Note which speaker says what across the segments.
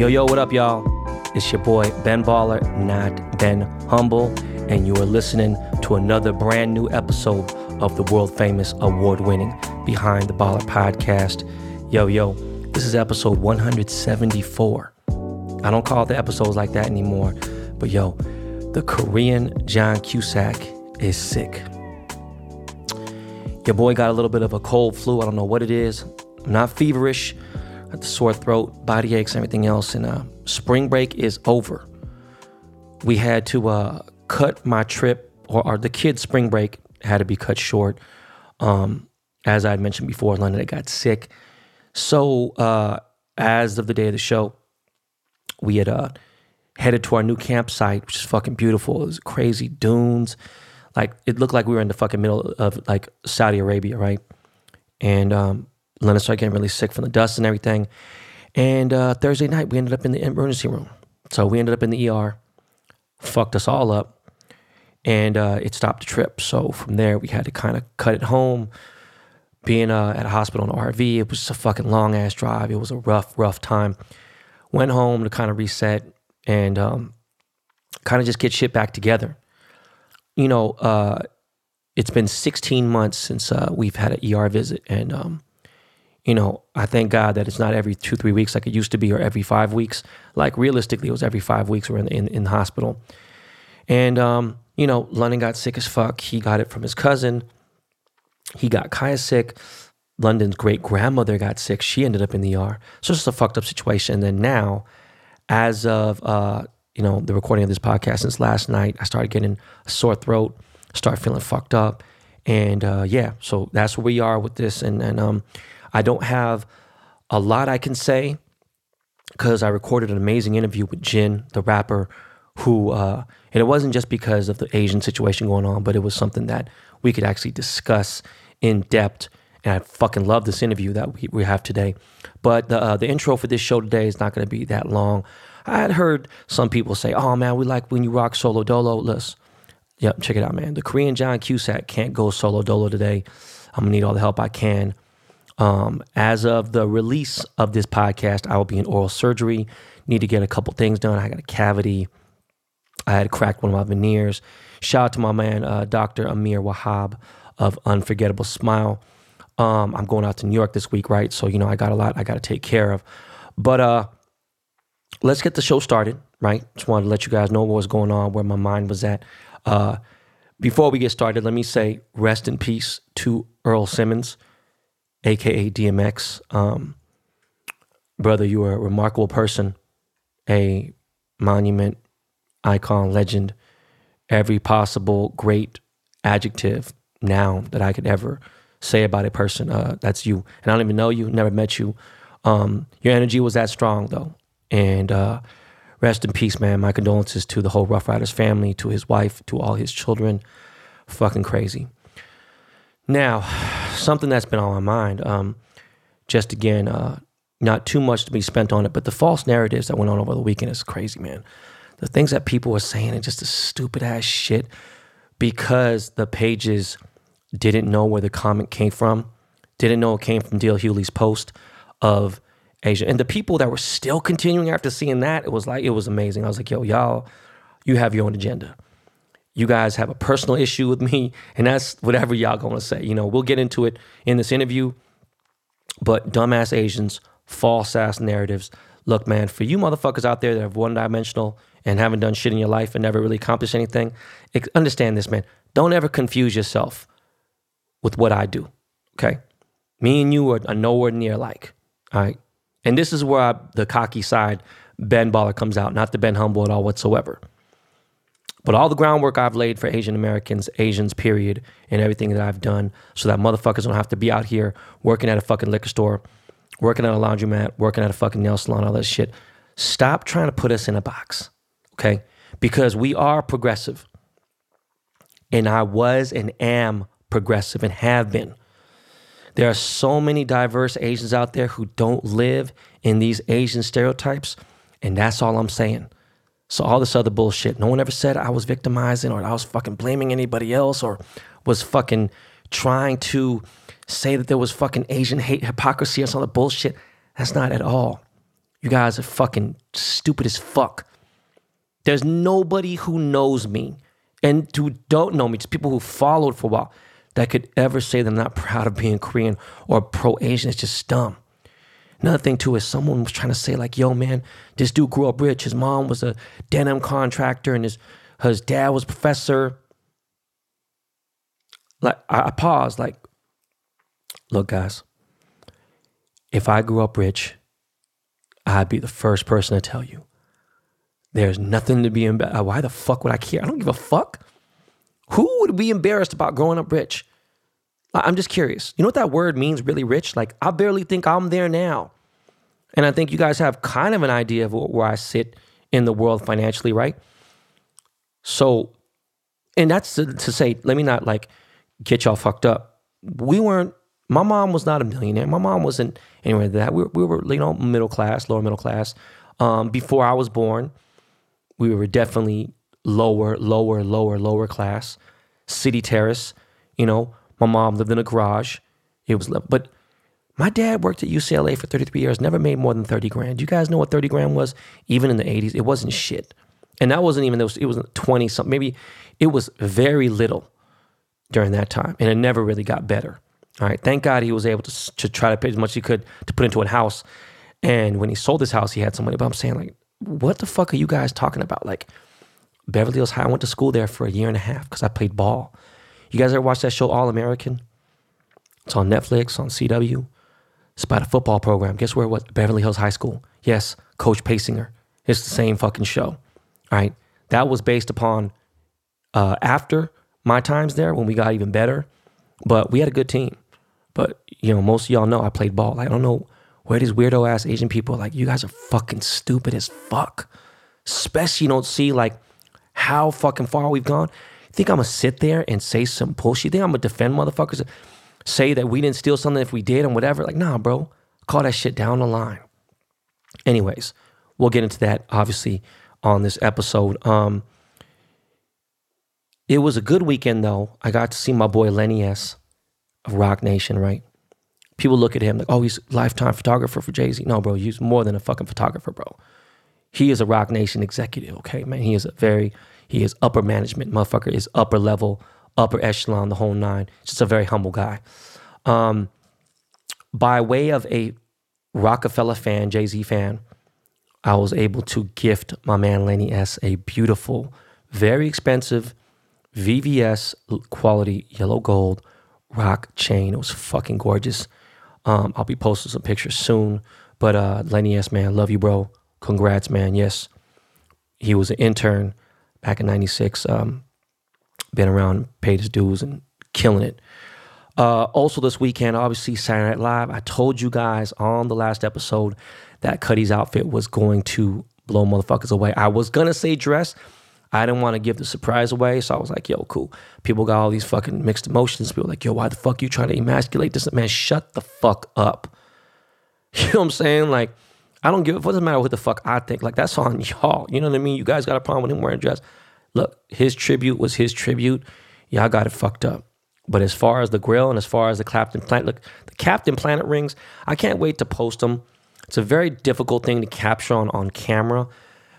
Speaker 1: Yo, yo, what up, y'all? It's your boy, Ben Baller, not Ben Humble, and you are listening to another brand new episode of the world famous, award winning Behind the Baller podcast. Yo, yo, this is episode 174. I don't call the episodes like that anymore, but yo, the Korean John Cusack is sick. Your boy got a little bit of a cold flu. I don't know what it is. I'm not feverish. The sore throat, body aches, everything else. And uh, spring break is over. We had to uh, cut my trip, or, or, the kids' spring break had to be cut short. Um, as I had mentioned before, London I got sick. So uh, as of the day of the show, we had uh, headed to our new campsite, which is fucking beautiful. It was crazy dunes. Like it looked like we were in the fucking middle of like Saudi Arabia, right? And um, Lena started getting really sick from the dust and everything. And uh, Thursday night, we ended up in the emergency room. So we ended up in the ER, fucked us all up, and uh, it stopped the trip. So from there, we had to kind of cut it home. Being uh, at a hospital in RV, it was a fucking long ass drive. It was a rough, rough time. Went home to kind of reset and um, kind of just get shit back together. You know, uh, it's been 16 months since uh, we've had an ER visit, and um, you know, I thank God that it's not every two, three weeks like it used to be, or every five weeks. Like realistically, it was every five weeks we are in, in, in the hospital. And, um, you know, London got sick as fuck. He got it from his cousin. He got Kaya sick. London's great grandmother got sick. She ended up in the ER. So it's just a fucked up situation. And then now, as of, uh, you know, the recording of this podcast since last night, I started getting a sore throat, start feeling fucked up. And uh, yeah, so that's where we are with this. And, and um, I don't have a lot I can say because I recorded an amazing interview with Jin, the rapper, who, uh, and it wasn't just because of the Asian situation going on, but it was something that we could actually discuss in depth. And I fucking love this interview that we, we have today. But the, uh, the intro for this show today is not going to be that long. I had heard some people say, oh man, we like when you rock solo dolo. Listen, yep, check it out, man. The Korean John Cusack can't go solo dolo today. I'm going to need all the help I can. Um, as of the release of this podcast, I will be in oral surgery. Need to get a couple things done. I got a cavity. I had cracked one of my veneers. Shout out to my man, uh, Dr. Amir Wahab of Unforgettable Smile. Um, I'm going out to New York this week, right? So, you know, I got a lot I got to take care of. But uh, let's get the show started, right? Just wanted to let you guys know what was going on, where my mind was at. Uh, before we get started, let me say rest in peace to Earl Simmons aka DMX. Um, brother, you are a remarkable person, a monument, icon, legend, every possible great adjective, noun that I could ever say about a person. Uh, that's you. And I don't even know you, never met you. Um, your energy was that strong, though. And uh, rest in peace, man. My condolences to the whole Ruff Ryders family, to his wife, to all his children. Fucking crazy. Now, something that's been on my mind, um, just again, uh, not too much to be spent on it, but the false narratives that went on over the weekend is crazy, man. The things that people were saying are just a stupid ass shit because the pages didn't know where the comment came from, didn't know it came from DL Hughley's post of Asia. And the people that were still continuing after seeing that, it was like, it was amazing. I was like, yo, y'all, you have your own agenda you guys have a personal issue with me, and that's whatever y'all gonna say. You know, we'll get into it in this interview. But dumbass Asians, false ass narratives. Look, man, for you motherfuckers out there that have one dimensional and haven't done shit in your life and never really accomplished anything, understand this, man. Don't ever confuse yourself with what I do. Okay, me and you are, are nowhere near like. All right, and this is where I, the cocky side, Ben Baller comes out, not the Ben Humble at all whatsoever. But all the groundwork I've laid for Asian Americans, Asians, period, and everything that I've done so that motherfuckers don't have to be out here working at a fucking liquor store, working at a laundromat, working at a fucking nail salon, all that shit. Stop trying to put us in a box, okay? Because we are progressive. And I was and am progressive and have been. There are so many diverse Asians out there who don't live in these Asian stereotypes. And that's all I'm saying. So all this other bullshit. No one ever said I was victimizing or I was fucking blaming anybody else or was fucking trying to say that there was fucking Asian hate, hypocrisy, or some other bullshit. That's not at all. You guys are fucking stupid as fuck. There's nobody who knows me and who don't know me, just people who followed for a while, that could ever say they're not proud of being Korean or pro Asian. It's just dumb. Another thing too is someone was trying to say like, "Yo, man, this dude grew up rich. His mom was a denim contractor, and his his dad was professor." Like I, I paused, like, look, guys, if I grew up rich, I'd be the first person to tell you. There's nothing to be embarrassed. Why the fuck would I care? I don't give a fuck. Who would be embarrassed about growing up rich? I'm just curious. You know what that word means, really rich? Like, I barely think I'm there now. And I think you guys have kind of an idea of where I sit in the world financially, right? So, and that's to, to say, let me not like get y'all fucked up. We weren't, my mom was not a millionaire. My mom wasn't anywhere that. We, we were, you know, middle class, lower middle class. Um, before I was born, we were definitely lower, lower, lower, lower class. City terrace, you know, my mom lived in a garage. It was, but my dad worked at UCLA for 33 years, never made more than 30 grand. You guys know what 30 grand was? Even in the 80s, it wasn't shit. And that wasn't even, it was, it was 20 something, maybe it was very little during that time. And it never really got better. All right. Thank God he was able to, to try to pay as much as he could to put into a house. And when he sold his house, he had some money. But I'm saying, like, what the fuck are you guys talking about? Like, Beverly Hills High, I went to school there for a year and a half because I played ball. You guys ever watch that show All American? It's on Netflix, on CW. It's about a football program. Guess where it was? Beverly Hills High School. Yes, Coach Paysinger. It's the same fucking show. All right. That was based upon uh, after my times there when we got even better. But we had a good team. But, you know, most of y'all know I played ball. I don't know where these weirdo ass Asian people like, you guys are fucking stupid as fuck. Especially you don't see like how fucking far we've gone. Think I'm gonna sit there and say some bullshit? Think I'm gonna defend motherfuckers? Say that we didn't steal something if we did and whatever? Like, nah, bro. Call that shit down the line. Anyways, we'll get into that obviously on this episode. Um, it was a good weekend though. I got to see my boy Lenny S of Roc Nation, right? People look at him like, oh, he's lifetime photographer for Jay Z. No, bro, he's more than a fucking photographer, bro. He is a Roc Nation executive, okay, man. He is a very, he is upper management, motherfucker is upper level, upper echelon, the whole nine. Just a very humble guy. Um, by way of a Roc-A-Fella fan, Jay Z fan, I was able to gift my man Lenny S a beautiful, very expensive VVS quality yellow gold rock chain. It was fucking gorgeous. Um, I'll be posting some pictures soon. But uh, Lenny S, man, love you, bro. Congrats, man. Yes, he was an intern back in '96. Um, been around, paid his dues, and killing it. Uh, also, this weekend, obviously, Saturday Night Live. I told you guys on the last episode that Cudi's outfit was going to blow motherfuckers away. I was gonna say dress. I didn't want to give the surprise away, so I was like, "Yo, cool." People got all these fucking mixed emotions. People like, "Yo, why the fuck you trying to emasculate this man? Shut the fuck up." You know what I'm saying? Like, I don't give. It doesn't matter what the fuck I think. Like, that's on y'all. You know what I mean? You guys got a problem with him wearing a dress. Look, his tribute was his tribute. Y'all got it fucked up. But as far as the grill and as far as the Captain Planet, look, the Captain Planet rings, I can't wait to post them. It's a very difficult thing to capture on, on camera.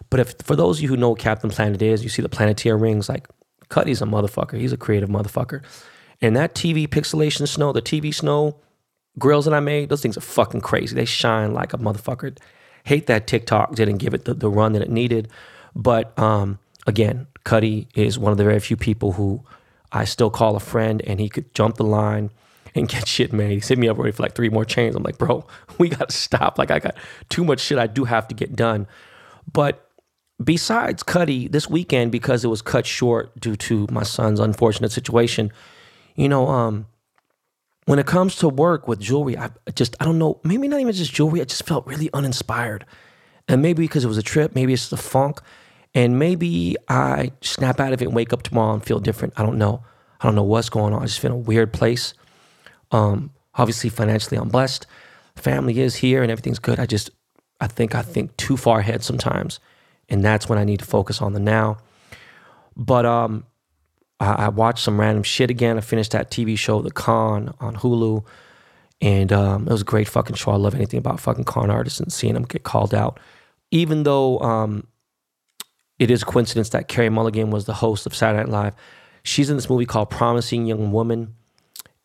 Speaker 1: But if for those of you who know what Captain Planet is, you see the Planeteer rings, like Cudi's a motherfucker. He's a creative motherfucker. And that TV pixelation snow, the TV snow grills that I made, those things are fucking crazy. They shine like a motherfucker. Hate that TikTok didn't give it the, the run that it needed. But um, again, Cudi is one of the very few people who I still call a friend and he could jump the line and get shit made. He's hit me up already for like three more chains. I'm like, bro, we gotta stop. Like I got too much shit I do have to get done. But besides Cudi, this weekend, because it was cut short due to my son's unfortunate situation, you know, um, when it comes to work with jewelry, I just I don't know, maybe not even just jewelry, I just felt really uninspired. And maybe because it was a trip, maybe it's the funk, and maybe I snap out of it and wake up tomorrow and feel different. I don't know. I don't know what's going on. I just feel in a weird place. Um, obviously financially I'm blessed. Family is here and everything's good. I just I think I think too far ahead sometimes. And that's when I need to focus on the now. But um I, I watched some random shit again. I finished that TV show, The Con, on Hulu. And um, it was a great fucking show. I love anything about fucking con artists and seeing them get called out. Even though um, it is a coincidence that Carey Mulligan was the host of Saturday Night Live, she's in this movie called Promising Young Woman.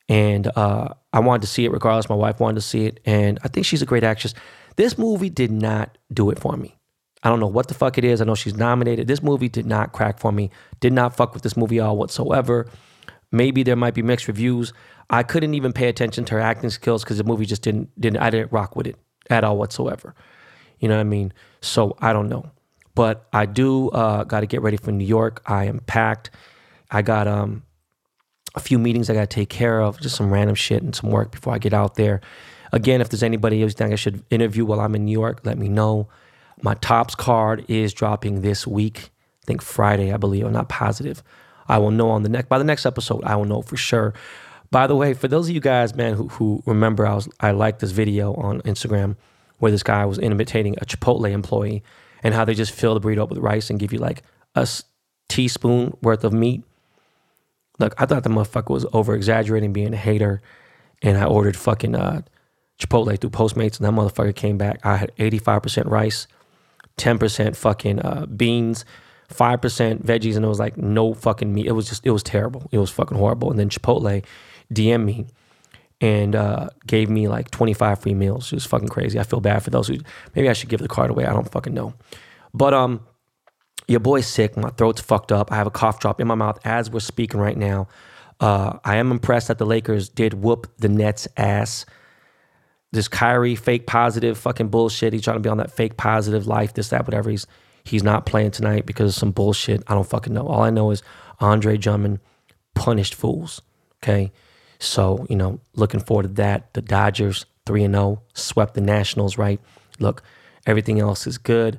Speaker 1: And uh, I wanted to see it regardless. My wife wanted to see it. And I think she's a great actress. This movie did not do it for me. I don't know what the fuck it is. I know she's nominated. This movie did not crack for me. Did not fuck with this movie all whatsoever. Maybe there might be mixed reviews. I couldn't even pay attention to her acting skills because the movie just didn't didn't I didn't rock with it at all whatsoever. You know what I mean? So I don't know. But I do uh, got to get ready for New York. I am packed. I got um, a few meetings I got to take care of, just some random shit and some work before I get out there. Again, if there's anybody else think I should interview while I'm in New York, let me know. My tops card is dropping this week. I think Friday, I believe. I'm not positive. I will know on the next by the next episode. I will know for sure. By the way, for those of you guys, man, who, who remember, I was I liked this video on Instagram where this guy was imitating a Chipotle employee and how they just fill the burrito up with rice and give you like a teaspoon worth of meat. Look, I thought the motherfucker was over exaggerating, being a hater, and I ordered fucking uh, Chipotle through Postmates, and that motherfucker came back. I had 85% rice, 10% fucking uh, beans, 5% veggies, and it was like no fucking meat. It was just, it was terrible. It was fucking horrible. And then Chipotle DM me and uh, gave me like 25 free meals. It was fucking crazy. I feel bad for those who, maybe I should give the card away. I don't fucking know. But um, your boy's sick. My throat's fucked up. I have a cough drop in my mouth as we're speaking right now. Uh, I am impressed that the Lakers did whoop the Nets' ass. This Kyrie fake positive fucking bullshit. He's trying to be on that fake positive life, this, that, whatever. He's he's not playing tonight because of some bullshit. I don't fucking know. All I know is Andre Drummond punished fools. Okay. So, you know, looking forward to that. The Dodgers 3 and 0 swept the Nationals, right? Look, everything else is good.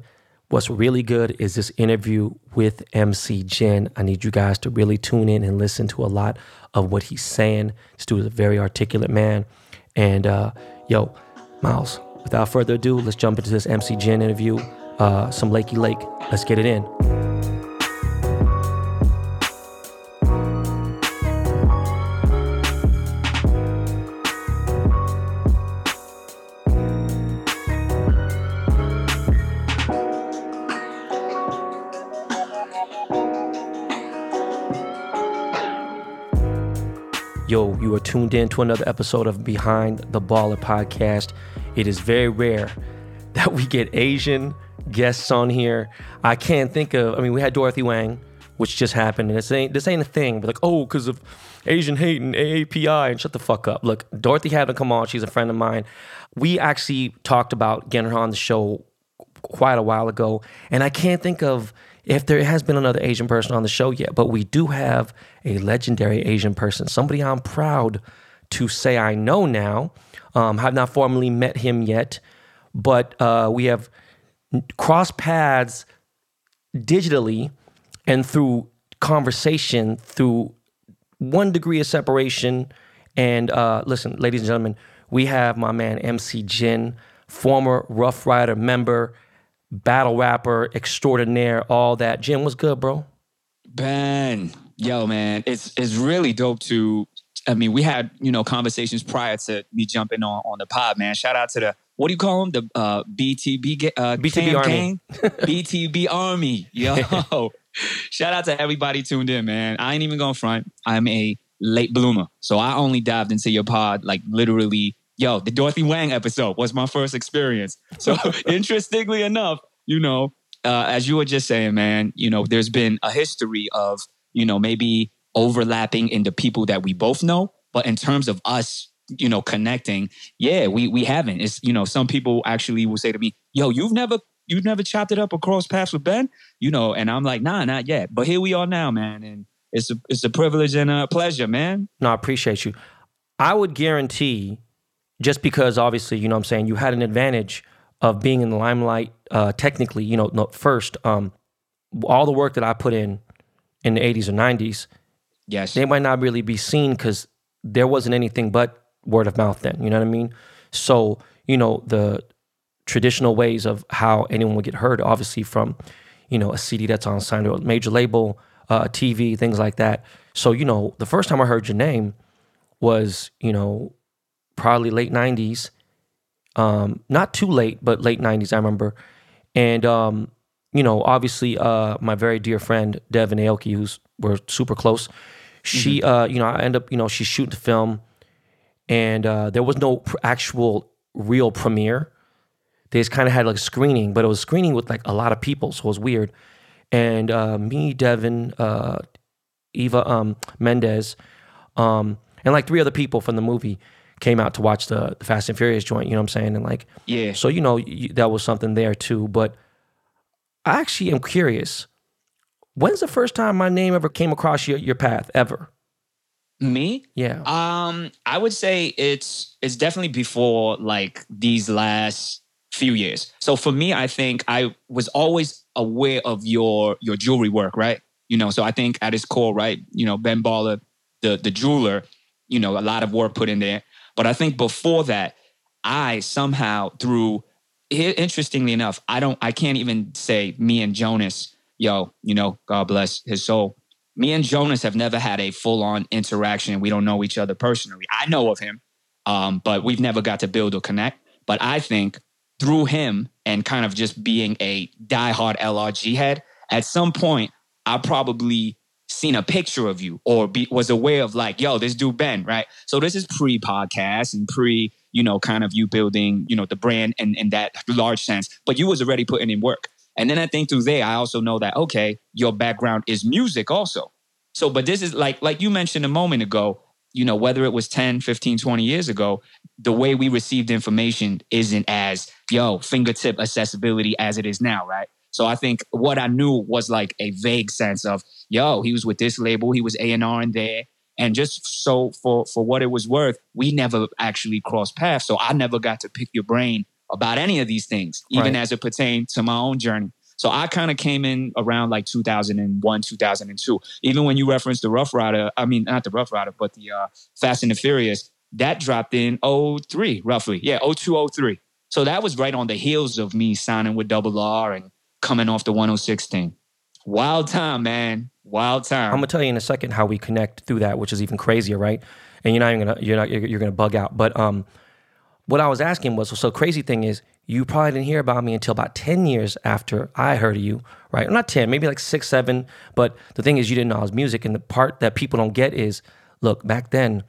Speaker 1: What's really good is this interview with MC Jin. I need you guys to really tune in and listen to a lot of what he's saying. This dude is a very articulate man. And uh, yo, Miles, without further ado, let's jump into this MC Jin interview. Uh, some Lakey Lake. Let's get it in. Yo, you are tuned in to another episode of Behind the Baller podcast. It is very rare that we get Asian guests on here. I can't think of, I mean, we had Dorothy Wang, which just happened, and this ain't, this ain't a thing. We're like, oh, because of Asian hate and AAPI, and shut the fuck up. Look, Dorothy had to come on. She's a friend of mine. We actually talked about getting her on the show quite a while ago, and I can't think of if there has been another Asian person on the show yet, but we do have a legendary Asian person, somebody I'm proud to say I know now. Um, have not formally met him yet, but uh, we have crossed paths digitally and through conversation, through one degree of separation. And uh, listen, ladies and gentlemen, we have my man MC Jin, former Ruff Ryder member battle rapper extraordinaire, all that. Jin, what's good, bro?
Speaker 2: Ben, yo, man, it's it's really dope to. I mean, we had you know conversations prior to me jumping on on the pod, man. Shout out to the what do you call them? The uh, BTB uh,
Speaker 1: BTB Army,
Speaker 2: BTB Army, yo. Shout out to everybody tuned in, man. I ain't even going front. I'm a late bloomer, so I only dived into your pod like literally yo, the Dorothy Wang episode was my first experience. So interestingly enough, you know, uh, as you were just saying, man, you know, there's been a history of, you know, maybe overlapping in the people that we both know, but in terms of us, you know, connecting, yeah, we we haven't. It's you know, some people actually will say to me, "Yo, you've never you've never chopped it up across paths with Ben," you know, and I'm like, "Nah, not yet." But here we are now, man, and it's a it's a privilege and a pleasure, man.
Speaker 1: No, I appreciate you. I would guarantee just because obviously, you know I'm saying, you had an advantage of being in the limelight uh, technically, you know, no, first, um, all the work that I put in in the 80s or 90s,
Speaker 2: yes,
Speaker 1: they might not really be seen because there wasn't anything but word of mouth then, you know what I mean? So, you know, the traditional ways of how anyone would get heard, obviously from, you know, a CD that's on signed to a major label, uh, TV, things like that. So, you know, the first time I heard your name was, you know, probably late '90s. Um, not too late, but late '90s. I remember, and um, you know, obviously, uh, my very dear friend Devon Aoki, who's we're super close. She, uh, you know, I end up, you know, she's shooting the film, and uh, there was no pr- actual real premiere. They just kind of had like a screening, but it was screening with like a lot of people, so it was weird. And uh, me, Devon, uh, Eva um, Mendes, um, and like three other people from the movie came out to watch the, the Fast and Furious joint. You know what I'm saying? And like,
Speaker 2: Yeah.
Speaker 1: so you know y- that was something there too. But I actually am curious. When's the first time my name ever came across your, your path ever?
Speaker 2: Me?
Speaker 1: Yeah.
Speaker 2: Um, I would say it's it's definitely before like these last few years. So for me, I think I was always aware of your your jewelry work, right? You know, so I think at its core, right, you know, Ben Baller, the the jeweler, you know, a lot of work put in there. But I think before that, I somehow through interestingly enough, I don't I can't even say me and Jonas, yo, you know, God bless his soul. Me and Jonas have never had a full on interaction. We don't know each other personally. I know of him, um, but we've never got to build or connect. But I think through him and kind of just being a diehard LRG head, at some point, I probably seen a picture of you or be, was aware of like, yo, this dude Ben, right? So this is pre podcast and pre, you know, kind of you building, you know, the brand in, in that large sense. But you was already putting in work. And then I think through there, I also know that, okay, your background is music also. So, but this is like, like you mentioned a moment ago, you know, whether it was 10, 15, 20 years ago, the way we received information isn't as, yo, fingertip accessibility as it is now, right? So I think what I knew was like a vague sense of, yo, he was with this label, he was A&R in there. And just so for for what it was worth, we never actually crossed paths. So I never got to pick your brain about any of these things, even
Speaker 1: Right.
Speaker 2: as it pertained to my own journey. So I kind of came in around like 2001, 2002. Even when you referenced the Ruff Ryder, I mean, not the Ruff Ryder, but the uh, Fast and the Furious, that dropped in 03, roughly. Yeah, 02, 03. So that was right on the heels of me signing with Double R and coming off the 106 thing. Wild time, man. Wild time.
Speaker 1: I'm gonna tell you in a second how we connect through that, which is even crazier, right? And you're not even gonna you're not you're, you're gonna bug out. But um, what I was asking was so crazy thing is you probably didn't hear about me until about ten years after I heard of you, right? Not ten, maybe like six, seven. But the thing is, you didn't know I was music, and the part that people don't get is, look, back then,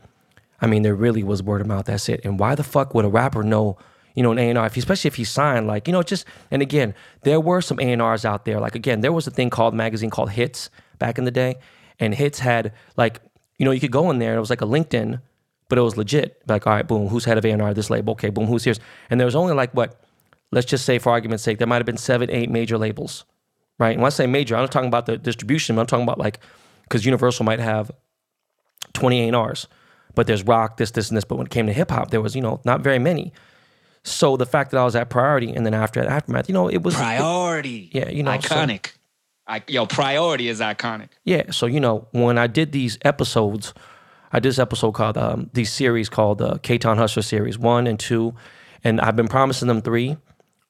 Speaker 1: I mean, there really was word of mouth. That's it. And why the fuck would a rapper know? You know, an A and R, if he, especially if he signed, like you know, just and again, there were some A and R's out there. Like again, there was a thing called magazine called Hits back in the day, and Hits had like you know you could go in there and it was like a LinkedIn, but it was legit. Like all right, boom, who's head of A and R this label? Okay, boom, who's here? And there was only like what, let's just say for argument's sake, there might have been seven, eight major labels, right? And when I say major, I'm not talking about the distribution. But I'm talking about like because Universal might have 20 A&Rs, but there's rock, this, this, and this. But when it came to hip hop, there was, you know, not very many. So the fact that I was at Priority and then after at Aftermath, you know, it was
Speaker 2: priority.
Speaker 1: Yeah, you know, so-
Speaker 2: iconic. I, yo, priority is iconic.
Speaker 1: Yeah. So you know, when I did these episodes, I did this episode called um, these series called the K Town Hustler series one and two, and I've been promising them three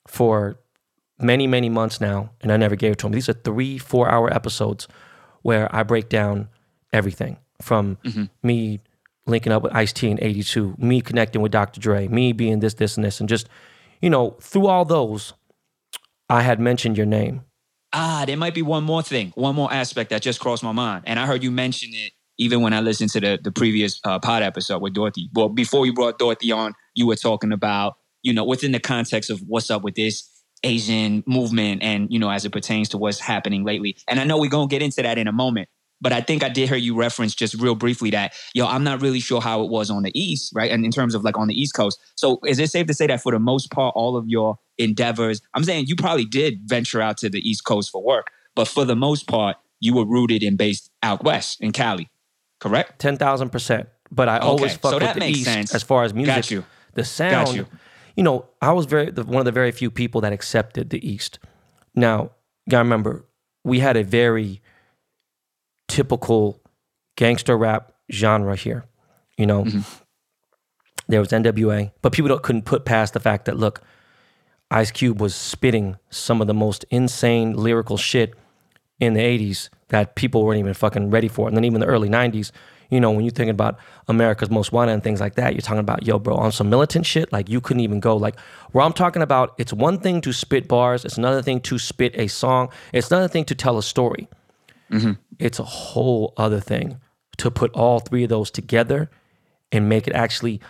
Speaker 1: for many many months now, and I never gave it to them. These are three four hour episodes where I break down everything from me linking up with Ice T in '82, me connecting with Dr. Dre, me being this this and this, and just you know through all those, I had mentioned your name.
Speaker 2: Ah, there might be one more thing, one more aspect that just crossed my mind. And I heard you mention it even when I listened to the, the previous uh, pod episode with Dorothy. Well, before you brought Dorothy on, you were talking about, you know, within the context of what's up with this Asian movement and, you know, as it pertains to what's happening lately. And I know we're going to get into that in a moment. But I think I did hear you reference just real briefly that, yo, I'm not really sure how it was on the East, right? And in terms of like on the East Coast. So is it safe to say that for the most part, all of your endeavors, I'm saying you probably did venture out to the East Coast for work, but for the most part, you were rooted and based out West in Cali, correct?
Speaker 1: ten thousand percent. But I always fuck
Speaker 2: so
Speaker 1: with
Speaker 2: that
Speaker 1: the
Speaker 2: makes
Speaker 1: East
Speaker 2: sense.
Speaker 1: as far as music.
Speaker 2: Got you.
Speaker 1: The sound.
Speaker 2: you.
Speaker 1: You. know, I was very the, one of the very few people that accepted the East. Now, you gotta remember, we had a very typical gangster rap genre here. You know,
Speaker 2: Mm-hmm.
Speaker 1: there was NWA, but people don't, couldn't put past the fact that look, Ice Cube was spitting some of the most insane lyrical shit in the 80s that people weren't even fucking ready for. And then even the early 90s, you know, when you're thinking about America's Most Wanted and things like that, you're talking about, yo, bro, on some militant shit, like you couldn't even go. Like, where I'm talking about, it's one thing to spit bars, it's another thing to spit a song, it's another thing to tell a story. It's a whole other thing to put all three of those together and make it actually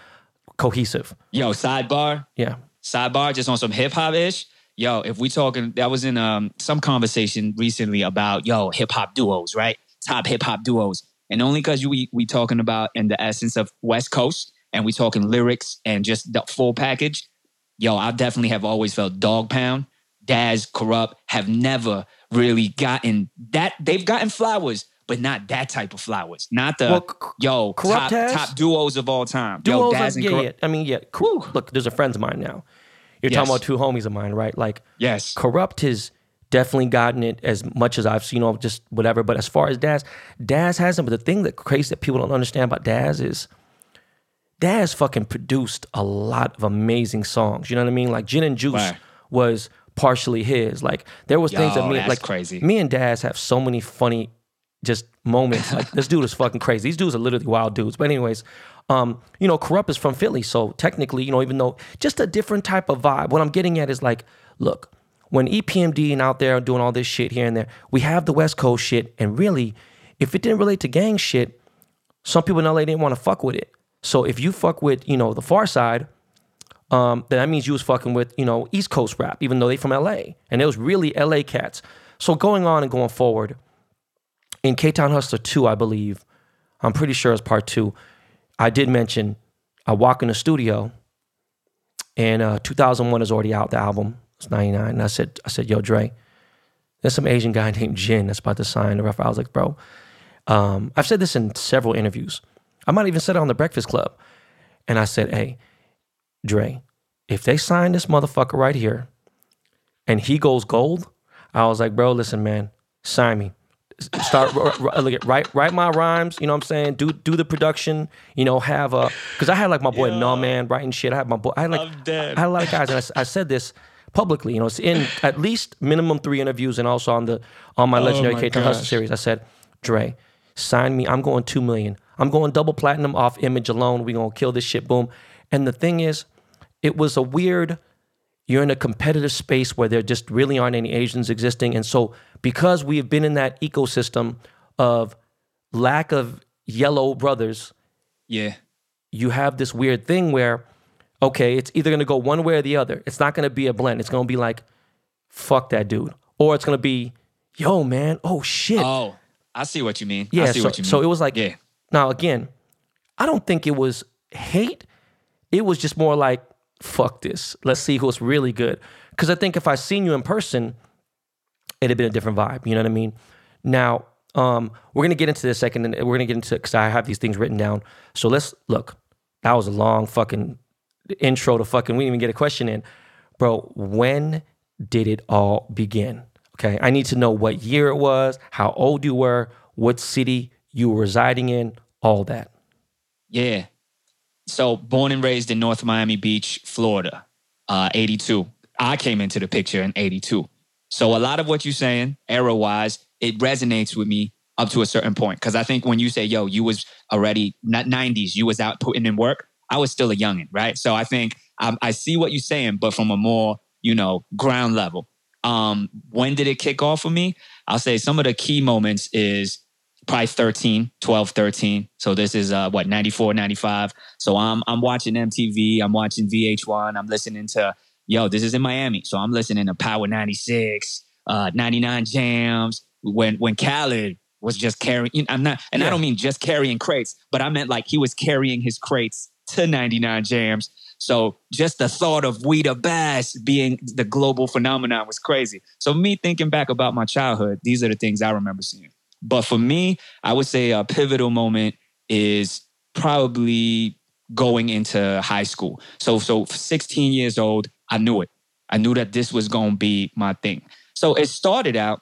Speaker 1: cohesive.
Speaker 2: Yo, sidebar,
Speaker 1: Yeah.
Speaker 2: sidebar, just on some hip hop ish. Yo, if we talking, that was in um some conversation recently about yo hip hop duos, right? Top hip hop duos, and only because we we talking about in the essence of West Coast, and we talking lyrics and just the full package. Yo, I definitely have always felt Dogg Pound, Daz, Kurupt have never really gotten that. They've gotten flowers, but not that type of flowers. Not the
Speaker 1: Well, c-
Speaker 2: yo top
Speaker 1: has-
Speaker 2: top duos of all time. yo, Daz and
Speaker 1: yeah,
Speaker 2: Kurupt.
Speaker 1: yeah. I mean, yeah. Cool. Look, there's a friend of mine now. You're
Speaker 2: Yes.
Speaker 1: talking about two homies of mine, right? Like,
Speaker 2: Yes.
Speaker 1: Kurupt has definitely gotten it as much as I've seen, you know, just whatever. But as far as Daz, Daz hasn't. But the thing that crazy that people don't understand about Daz is Daz fucking produced a lot of amazing songs. You know what I mean? Like Gin and Juice
Speaker 2: Right.
Speaker 1: was partially his. Like there was things that me like
Speaker 2: crazy.
Speaker 1: Me and Daz have so many funny just moments. Like this dude is fucking crazy. These dudes are literally wild dudes. But anyways, um, you know, Kurupt is from Philly, so technically, you know, even though just a different type of vibe. What I'm getting at is like, look, when EPMD and out there doing all this shit here and there, we have the West Coast shit, and really, if it didn't relate to gang shit, some people in LA didn't want to fuck with it. So if you fuck with, you know, the Pharcyde, um, then that means you was fucking with, you know, East Coast rap, even though they from LA. And it was really LA cats. So going on and going forward, in K Town Hustler 2, I believe, I'm pretty sure it's part two, I did mention I walk in the studio and uh, 2001 is already out, the album. It's 99. And I said, I said, yo, Dre, there's some Asian guy named Jin that's about to sign the record. I was like, bro, um, I've said this in several interviews. I might even said it on the Breakfast Club. And I said, hey, Dre, if they sign this motherfucker right here and he goes gold, I was like, bro, listen, man, sign me. Start look at write write my rhymes. You know what I'm saying? Do do the production. You know, have a because I had like my boy No Man writing shit. I had my boy. I had like. I had a lot of guys, and I said this publicly. You know, it's in at least minimum three interviews, and also on the on my legendary
Speaker 2: Oh my
Speaker 1: K Town Hustle series. I said, Dre, sign me. I'm going two million. I'm going double platinum off image alone. We gonna kill this shit. Boom. And the thing is, it was a weird. You're in a competitive space where there just really aren't any Asians existing, and so because we have been in that ecosystem of lack of yellow brothers,
Speaker 2: Yeah.
Speaker 1: you have this weird thing where, okay, it's either gonna go one way or the other. It's not gonna be a blend. It's gonna be like, fuck that dude, or it's gonna be, yo, man, oh shit,
Speaker 2: Oh, I see what you mean.
Speaker 1: yeah.
Speaker 2: I see
Speaker 1: so,
Speaker 2: what you mean.
Speaker 1: so it was like,
Speaker 2: yeah.
Speaker 1: now again, I don't think it was hate. It was just more like, fuck this. Let's see who's really good. Because I think if I seen you in person, it'd have been a different vibe. You know what I mean? Now, um, we're gonna get into this second, and we're gonna get into because I have these things written down. So let's look. That was a long fucking intro to fucking. We didn't even get a question in, bro. When did it all begin? Okay, I need to know what year it was, how old you were, what city you were residing in, all that.
Speaker 2: Yeah. So born and raised in North Miami Beach, Florida, uh, 82. I came into the picture in 82. So a lot of what you're saying, era wise, it resonates with me up to a certain point. Cause I think when you say, yo, you was already not 90s, you was out putting in work, I was still a youngin', right? So I think I see what you're saying, but from a more, you know, ground level. Um, when did it kick off for me? I'll say some of the key moments is probably 13, 12, 13. So this is uh, what 94, 95. So I'm I'm watching MTV, I'm watching VH1, I'm listening to yo, this is in Miami. So I'm listening to Power 96, uh 99 Jamz when when Khaled was just carrying I'm not and I don't mean just carrying crates, but I meant like he was carrying his crates to 99 Jamz. So just the thought of We Weeda Bass being the global phenomenon was crazy. So me thinking back about my childhood, these are the things I remember seeing. But for me, I would say a pivotal moment is probably going into high school. So so 16 years old, I knew it. I knew that this was going to be my thing. So it started out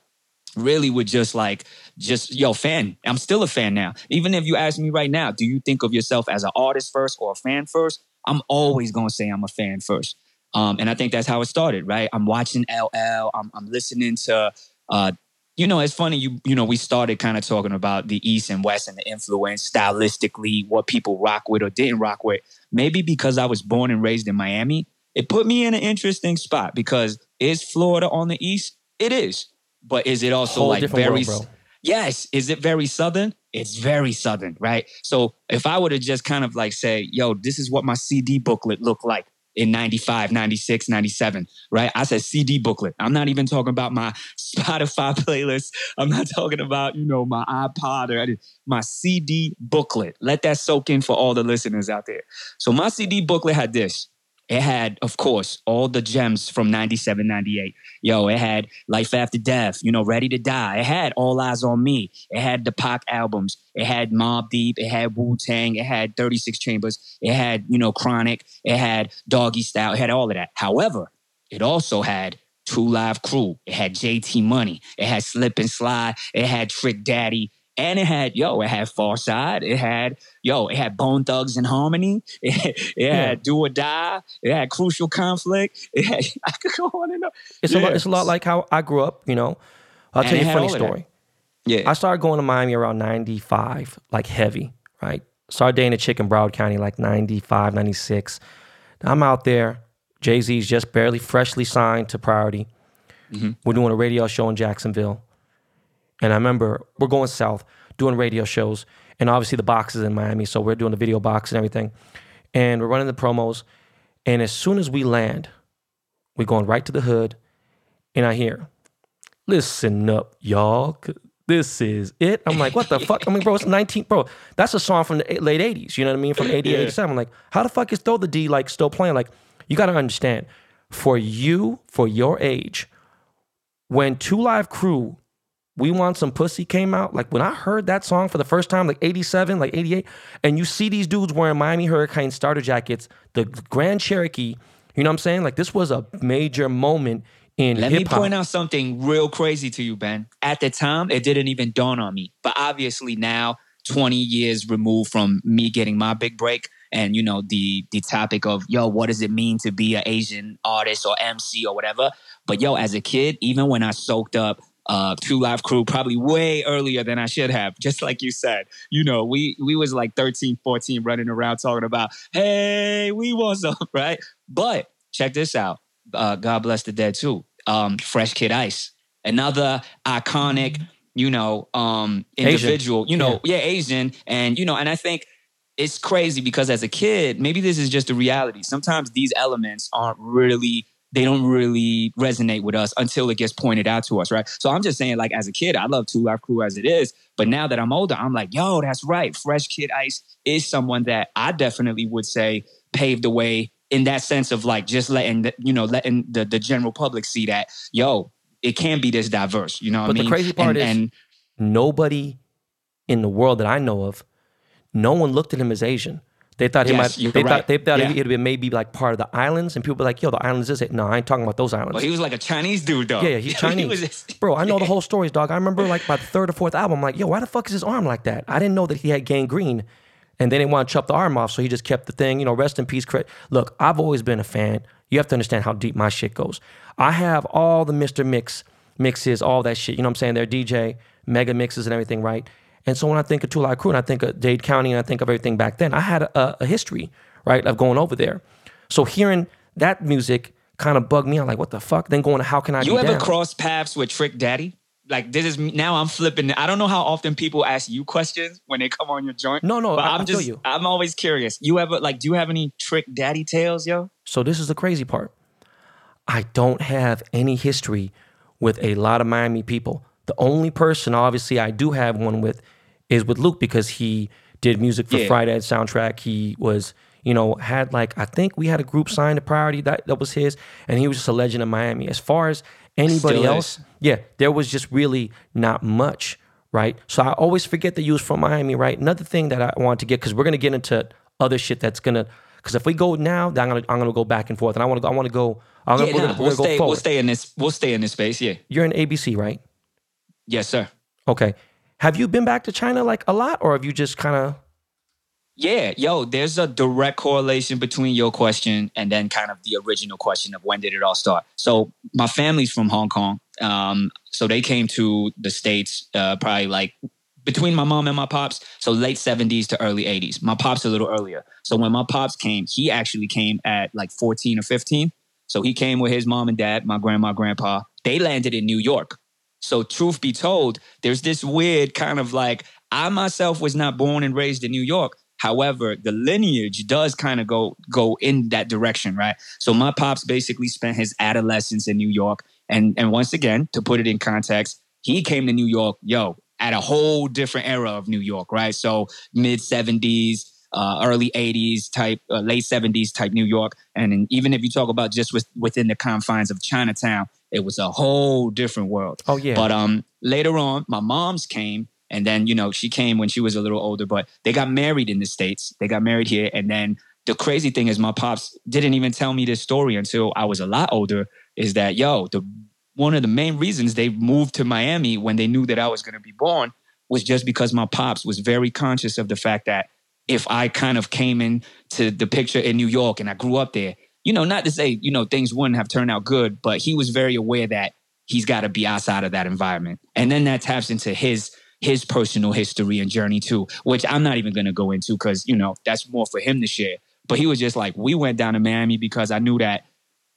Speaker 2: really with just like just yo fan. I'm still a fan now. Even if you ask me right now, do you think of yourself as an artist first or a fan first? I'm always going to say I'm a fan first. Um, and I think that's how it started, right? I'm watching LL. I'm, I'm listening to uh, you know, it's funny. You you know, we started kind of talking about the East and West and the influence stylistically, what people rock with or didn't rock with. Maybe because I was born and raised in Miami, it put me in an interesting spot. Because is Florida on the East? It is, but is it also
Speaker 1: Whole
Speaker 2: like very?
Speaker 1: world.
Speaker 2: Yes. Is it very Southern? It's very Southern, right? So if I were to just kind of like say, yo, this is what my CD booklet looked like in 95, 96, 97, right? I said CD booklet. I'm not even talking about my Spotify playlist. I'm not talking about, you know, my iPod or anything. my CD booklet. Let that soak in for all the listeners out there. So my CD booklet had this. It had, of course, all the gems from 97, 98. Yo, it had Life After Death, you know, Ready to Die. It had All Eyez on Me. It had the Pac albums. It had Mobb Deep. It had Wu Tang. It had 36 Chambers. It had, you know, Chronic. It had Doggy Style. It had all of that. However, it also had Two Live Crew. It had JT Money. It had Slip and Slide. It had Trick Daddy. And it had, yo, it had Pharcyde. It had, yo, it had Bone Thugs and Harmony. It, it had Do or Die. It had Crucial Conflict. It had, I could go on and on.
Speaker 1: It's a lot. It's a lot like how I grew up. You know, I'll
Speaker 2: And
Speaker 1: tell you a funny
Speaker 2: all of that.
Speaker 1: story.
Speaker 2: Yeah.
Speaker 1: I started going to Miami around 95, like heavy, right? Started dating a chick in Broward County, like 95, 96. I'm out there. Jay Z's just barely freshly signed to Priority.
Speaker 2: Mm-hmm.
Speaker 1: We're doing a radio show in Jacksonville. And I remember we're going south doing radio shows. And obviously the box is in Miami. So we're doing the video box and everything. And we're running the promos. And as soon as we land, we're going right to the hood. And I hear, listen up, y'all." This is it. I'm like, what the fuck? I mean, bro, it's 19, bro. That's a song from the late 80s. You know what I mean? From 88,
Speaker 2: Yeah.
Speaker 1: 87. I'm like, how the fuck is Throw the D like still playing? Like, you got to understand, for you, for your age, when Two Live Crew, We Want Some Pussy came out, like when I heard that song for the first time, like 87, like 88, and you see these dudes wearing Miami Hurricane starter jackets, the Grand Cherokee, you know what I'm saying? Like this was a major moment in
Speaker 2: Let me
Speaker 1: hip hop.
Speaker 2: point out something real crazy to you, Ben. At the time, it didn't even dawn on me. But obviously now, 20 years removed from me getting my big break, and you know, the the topic of yo, what does it mean to be an Asian artist or MC or whatever? But yo, as a kid, even when I soaked up uh Two Live Crew probably way earlier than I should have, just like you said. You know, we we was like 13, 14 running around talking about, hey, we want some, right? But check this out. Uh, God bless the dead too. Um, Fresh Kid Ice, another iconic, you know, um,
Speaker 1: Asian.
Speaker 2: individual. You know, yeah. Asian, and you know, and I think it's crazy because as a kid, maybe this is just a reality. Sometimes these elements aren't really. They don't really resonate with us until it gets pointed out to us, right? So I'm just saying, like, as a kid, I love Two Live Crew as it is. But now that I'm older, I'm like, yo, that's right. Fresh Kid Ice is someone that I definitely would say paved the way in that sense of like just letting the, you know letting the, the general public see that yo it can be this diverse you know what
Speaker 1: But
Speaker 2: I
Speaker 1: the crazy part
Speaker 2: and,
Speaker 1: is-
Speaker 2: and
Speaker 1: Nobody in the world that I know of, no one looked at him as Asian. They thought he
Speaker 2: Yes,
Speaker 1: might. They thought
Speaker 2: right.
Speaker 1: they thought
Speaker 2: Yeah.
Speaker 1: he'd been maybe like part of the islands, and people were like, "Yo, the islands is it?" No, I ain't talking about those islands.
Speaker 2: well, he was like a Chinese dude though
Speaker 1: Yeah, yeah, he's
Speaker 2: He
Speaker 1: Chinese. Bro, I know the whole stories, dog. I remember like by the third or fourth album, I'm like, yo, why the fuck is his arm like that? I didn't know that he had gangrene. And they didn't want to chop the arm off, so he just kept the thing, you know, rest in peace. Look, I've always been a fan. You have to understand how deep my shit goes. I have all the Mr. Mixx mixes, all that shit. You know what I'm saying? They're DJ, mega mixes and everything, right? And so when I think of Live Crew and I think of Dade County and I think of everything back then, I had a, a history, right, of going over there. So hearing that music kind of bugged me I'm like, what the fuck? Then going to How Can I
Speaker 2: you ever
Speaker 1: Down?
Speaker 2: cross paths with Trick Daddy like this is now I'm flipping I don't know how often people ask you questions when they come on your joint
Speaker 1: No, no,
Speaker 2: but
Speaker 1: I-
Speaker 2: I'm just
Speaker 1: you.
Speaker 2: I'm always curious you ever like do you have any Trick Daddy tales yo
Speaker 1: So this is the crazy part. I don't have any history with a lot of Miami people. The only person, obviously, I do have one with is with Luke because he did music for
Speaker 2: Yeah.
Speaker 1: Friday soundtrack. He was, you know, had like I think we had a group signed to Priority that that was his, and he was just a legend in Miami. As far as anybody
Speaker 2: Still
Speaker 1: else,
Speaker 2: is.
Speaker 1: yeah, there was just really not much, right? So I always forget that you was from Miami, right? Another thing that I want to get because we're gonna get into other shit that's gonna because if we go now, then I'm gonna I'm gonna go back and forth, and I want to go. I want to go. I'm gonna,
Speaker 2: yeah
Speaker 1: we're gonna,
Speaker 2: we'll
Speaker 1: gonna
Speaker 2: stay
Speaker 1: go
Speaker 2: we'll stay in this we'll stay in this space yeah
Speaker 1: You're in ABC, right?
Speaker 2: yes sir
Speaker 1: Okay. Have you been back to China like a lot, or have you just kind of?
Speaker 2: Yeah, yo, there's a direct correlation between your question and then kind of the original question of when did it all start. So my family's from Hong Kong, Um, so they came to the states uh, probably like between my mom and my pops. So late seventies to early eighties. My pops a little earlier. So when my pops came, he actually came at like fourteen or fifteen. So he came with his mom and dad, my grandma, grandpa. They landed in New York. So truth be told, there's this weird kind of like I myself was not born and raised in New York. However, the lineage does kind of go go in that direction, right? So my pops basically spent his adolescence in New York, and and once again, to put it in context, he came to New York, yo, at a whole different era of New York, right? So mid seventies, uh, early '80s type, uh, late '70s type New York, and, and even if you talk about just with, within the confines of Chinatown, it was a whole different world.
Speaker 1: Oh yeah.
Speaker 2: But um, later on, my mom's came and then, you know, she came when she was a little older, but they got married in the States. They got married here. And then the crazy thing is my pops didn't even tell me this story until I was a lot older, is that, yo, the one of the main reasons they moved to Miami when they knew that I was going to be born was just because my pops was very conscious of the fact that if I kind of came into the picture in New York and I grew up there, you know, not to say, you know, things wouldn't have turned out good, but he was very aware that he's got to be outside of that environment. And then that taps into his his personal history and journey too, which I'm not even going to go into because, you know, that's more for him to share. But he was just like, we went down to Miami because I knew that,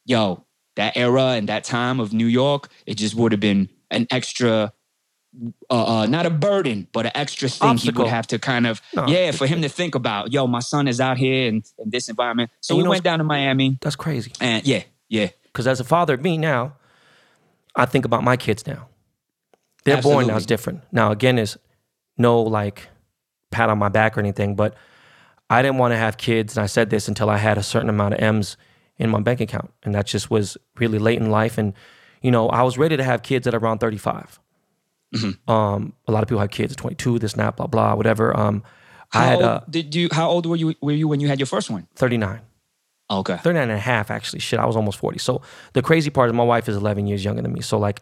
Speaker 2: yo, that era and that time of New York, it just would have been an extra, uh, uh, not a burden, but an extra thing
Speaker 1: Obstacle.
Speaker 2: he would have to kind of,
Speaker 1: No.
Speaker 2: yeah, for him to think about, yo, my son is out here in, in this environment. So we went down to Miami
Speaker 1: That's crazy.
Speaker 2: and yeah, yeah.
Speaker 1: Because as a father, me now, I think about my kids now. They're born now. It's different. Now again, is no like pat on my back or anything, but I didn't want to have kids, and I said this until I had a certain amount of M's in my bank account, and that just was really late in life. And you know, I was ready to have kids at around 35.
Speaker 2: Mm-hmm.
Speaker 1: Um, a lot of people have kids at 22, this, and that, blah, blah, whatever. Um, I
Speaker 2: How
Speaker 1: had
Speaker 2: old
Speaker 1: uh,
Speaker 2: did you? How old were you? Were you when you had your first one?
Speaker 1: 39.
Speaker 2: Okay.
Speaker 1: 39 and a half actually shit i was almost 40 so the crazy part is my wife is 11 years younger than me so like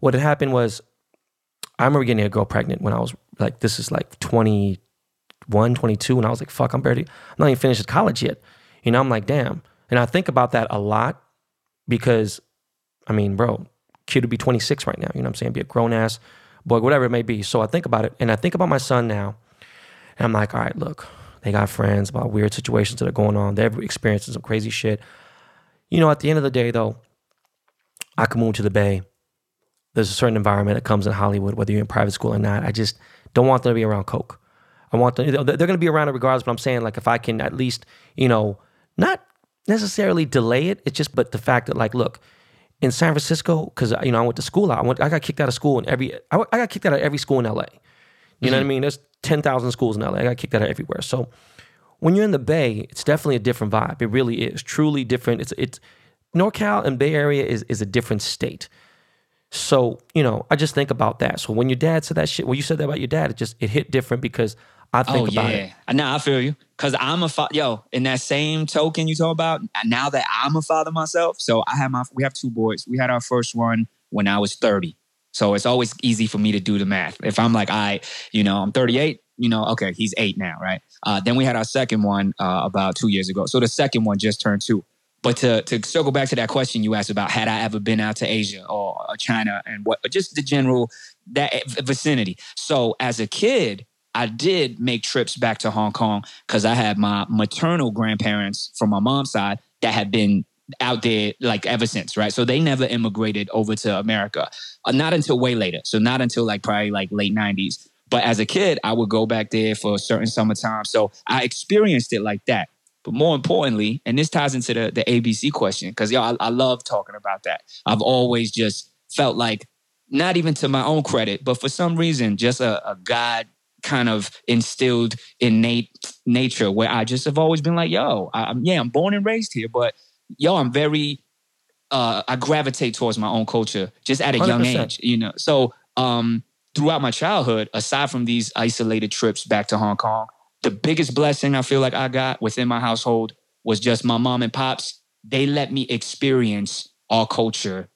Speaker 1: what had happened was i remember getting a girl pregnant when i was like this is like 21 22 and i was like fuck i'm barely i'm not even finished college yet you know i'm like damn and i think about that a lot because i mean bro kid would be 26 right now you know what i'm saying be a grown-ass boy whatever it may be so i think about it and i think about my son now and i'm like all right look they got friends about weird situations that are going on. They're experiencing some crazy shit. You know, at the end of the day, though, I can move to the Bay. There's a certain environment that comes in Hollywood, whether you're in private school or not. I just don't want them to be around coke. I want them. They're going to be around it regardless. But I'm saying, like, if I can at least, you know, not necessarily delay it. It's just, but the fact that, like, look, in San Francisco, because you know I went to school. I went. I got kicked out of school in every. I, I got kicked out of every school in LA. You know what I mm-hmm. mean? There's 10,000 schools in LA. I got kicked out of everywhere. So when you're in the Bay, it's definitely a different vibe. It really is. Truly different. It's it's NorCal and Bay Area is is a different state. So, you know, I just think about that. So when your dad said that shit, when you said that about your dad, it just it hit different because I think
Speaker 2: oh
Speaker 1: about
Speaker 2: yeah,
Speaker 1: it.
Speaker 2: now I feel you because I'm a fa- yo. In that same token you talk about, now that I'm a father myself, so I have my we have two boys. We had our first one when I was 30, so it's always easy for me to do the math. If I'm like, I, you know, I'm 38. You know, okay, he's eight now, right? Uh, then we had our second one uh, about two years ago. So the second one just turned two. But to to circle back to that question you asked about, had I ever been out to Asia or China and what, just the general that vicinity. So as a kid, I did make trips back to Hong Kong because I had my maternal grandparents from my mom's side that had been out there like ever since, right? So they never immigrated over to America, uh, not until way later. So not until like probably like late '90s. But as a kid, I would go back there for a certain summertime. So I experienced it like that. But more importantly, and this ties into the, the ABC question, because yo, I, I love talking about that. I've always just felt like, not even to my own credit, but for some reason, just a, a God kind of instilled innate nature where I just have always been like, yo, I'm yeah, I'm born and raised here, but yo, I'm very uh I gravitate towards my own culture just at a young
Speaker 1: 100%.
Speaker 2: age, you know. So um throughout my childhood, aside from these isolated trips back to Hong Kong, the biggest blessing I feel like I got within my household was just my mom and pops. They let me experience our culture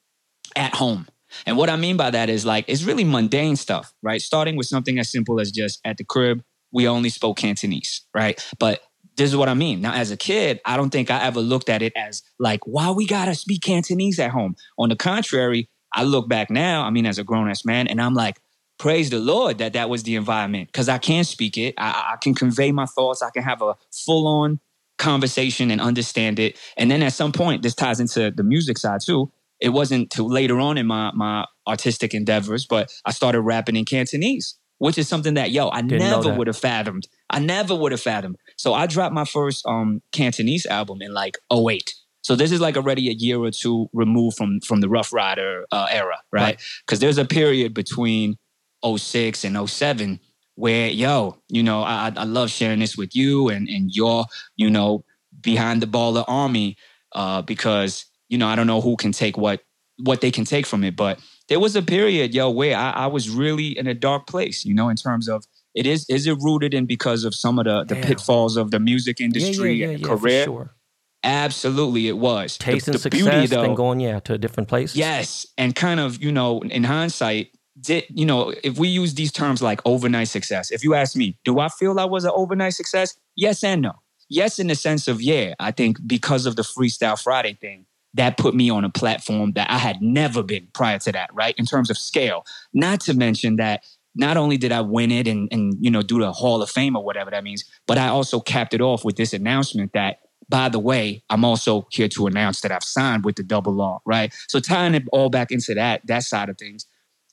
Speaker 2: at home. And what I mean by that is like, it's really mundane stuff, right? Starting with something as simple as just at the crib, we only spoke Cantonese, right? But this is what I mean. Now, as a kid, I don't think I ever looked at it as like, why we gotta speak Cantonese at home. On the contrary, I look back now, I mean, as a grown ass man, and I'm like, praise the Lord that that was the environment because I can speak it. I, I can convey my thoughts. I can have a full on conversation and understand it. And then at some point, this ties into the music side too. It wasn't till later on in my my artistic endeavors, but I started rapping in Cantonese, which is something that yo I
Speaker 1: Didn't
Speaker 2: never would have fathomed. I never would have fathomed. So I dropped my first um Cantonese album in like 08. So this is like already a year or two removed from from the Ruff Ryder uh, era, right?
Speaker 1: Right.
Speaker 2: Because there's a period between 06 and 07 where yo, you know, I I I love sharing this with you and and your, you know, behind the baller army, uh, because you know I don't know who can take what what they can take from it, but there was a period, yo, where I, I was really in a dark place, you know, in terms of it is is it rooted in because of some of the the
Speaker 1: Damn.
Speaker 2: pitfalls of the music industry
Speaker 1: yeah, yeah,
Speaker 2: and
Speaker 1: yeah,
Speaker 2: career?
Speaker 1: sure.
Speaker 2: Absolutely, it was. The-
Speaker 1: Taste and
Speaker 2: the
Speaker 1: success,
Speaker 2: beauty, though,
Speaker 1: then going yeah to a different place.
Speaker 2: Yes, and kind of you know in hindsight, did you know if we use these terms like overnight success? If you ask me, do I feel I was an overnight success? Yes and no. Yes, in the sense of yeah, I think because of the Freestyle Friday thing, that put me on a platform that I had never been prior to that. Right in terms of scale. Not to mention that not only did I win it and and you know do the Hall of Fame or whatever that means, but I also capped it off with this announcement that by the way, I'm also here to announce that I've signed with the Double R, right? So tying it all back into that that side of things.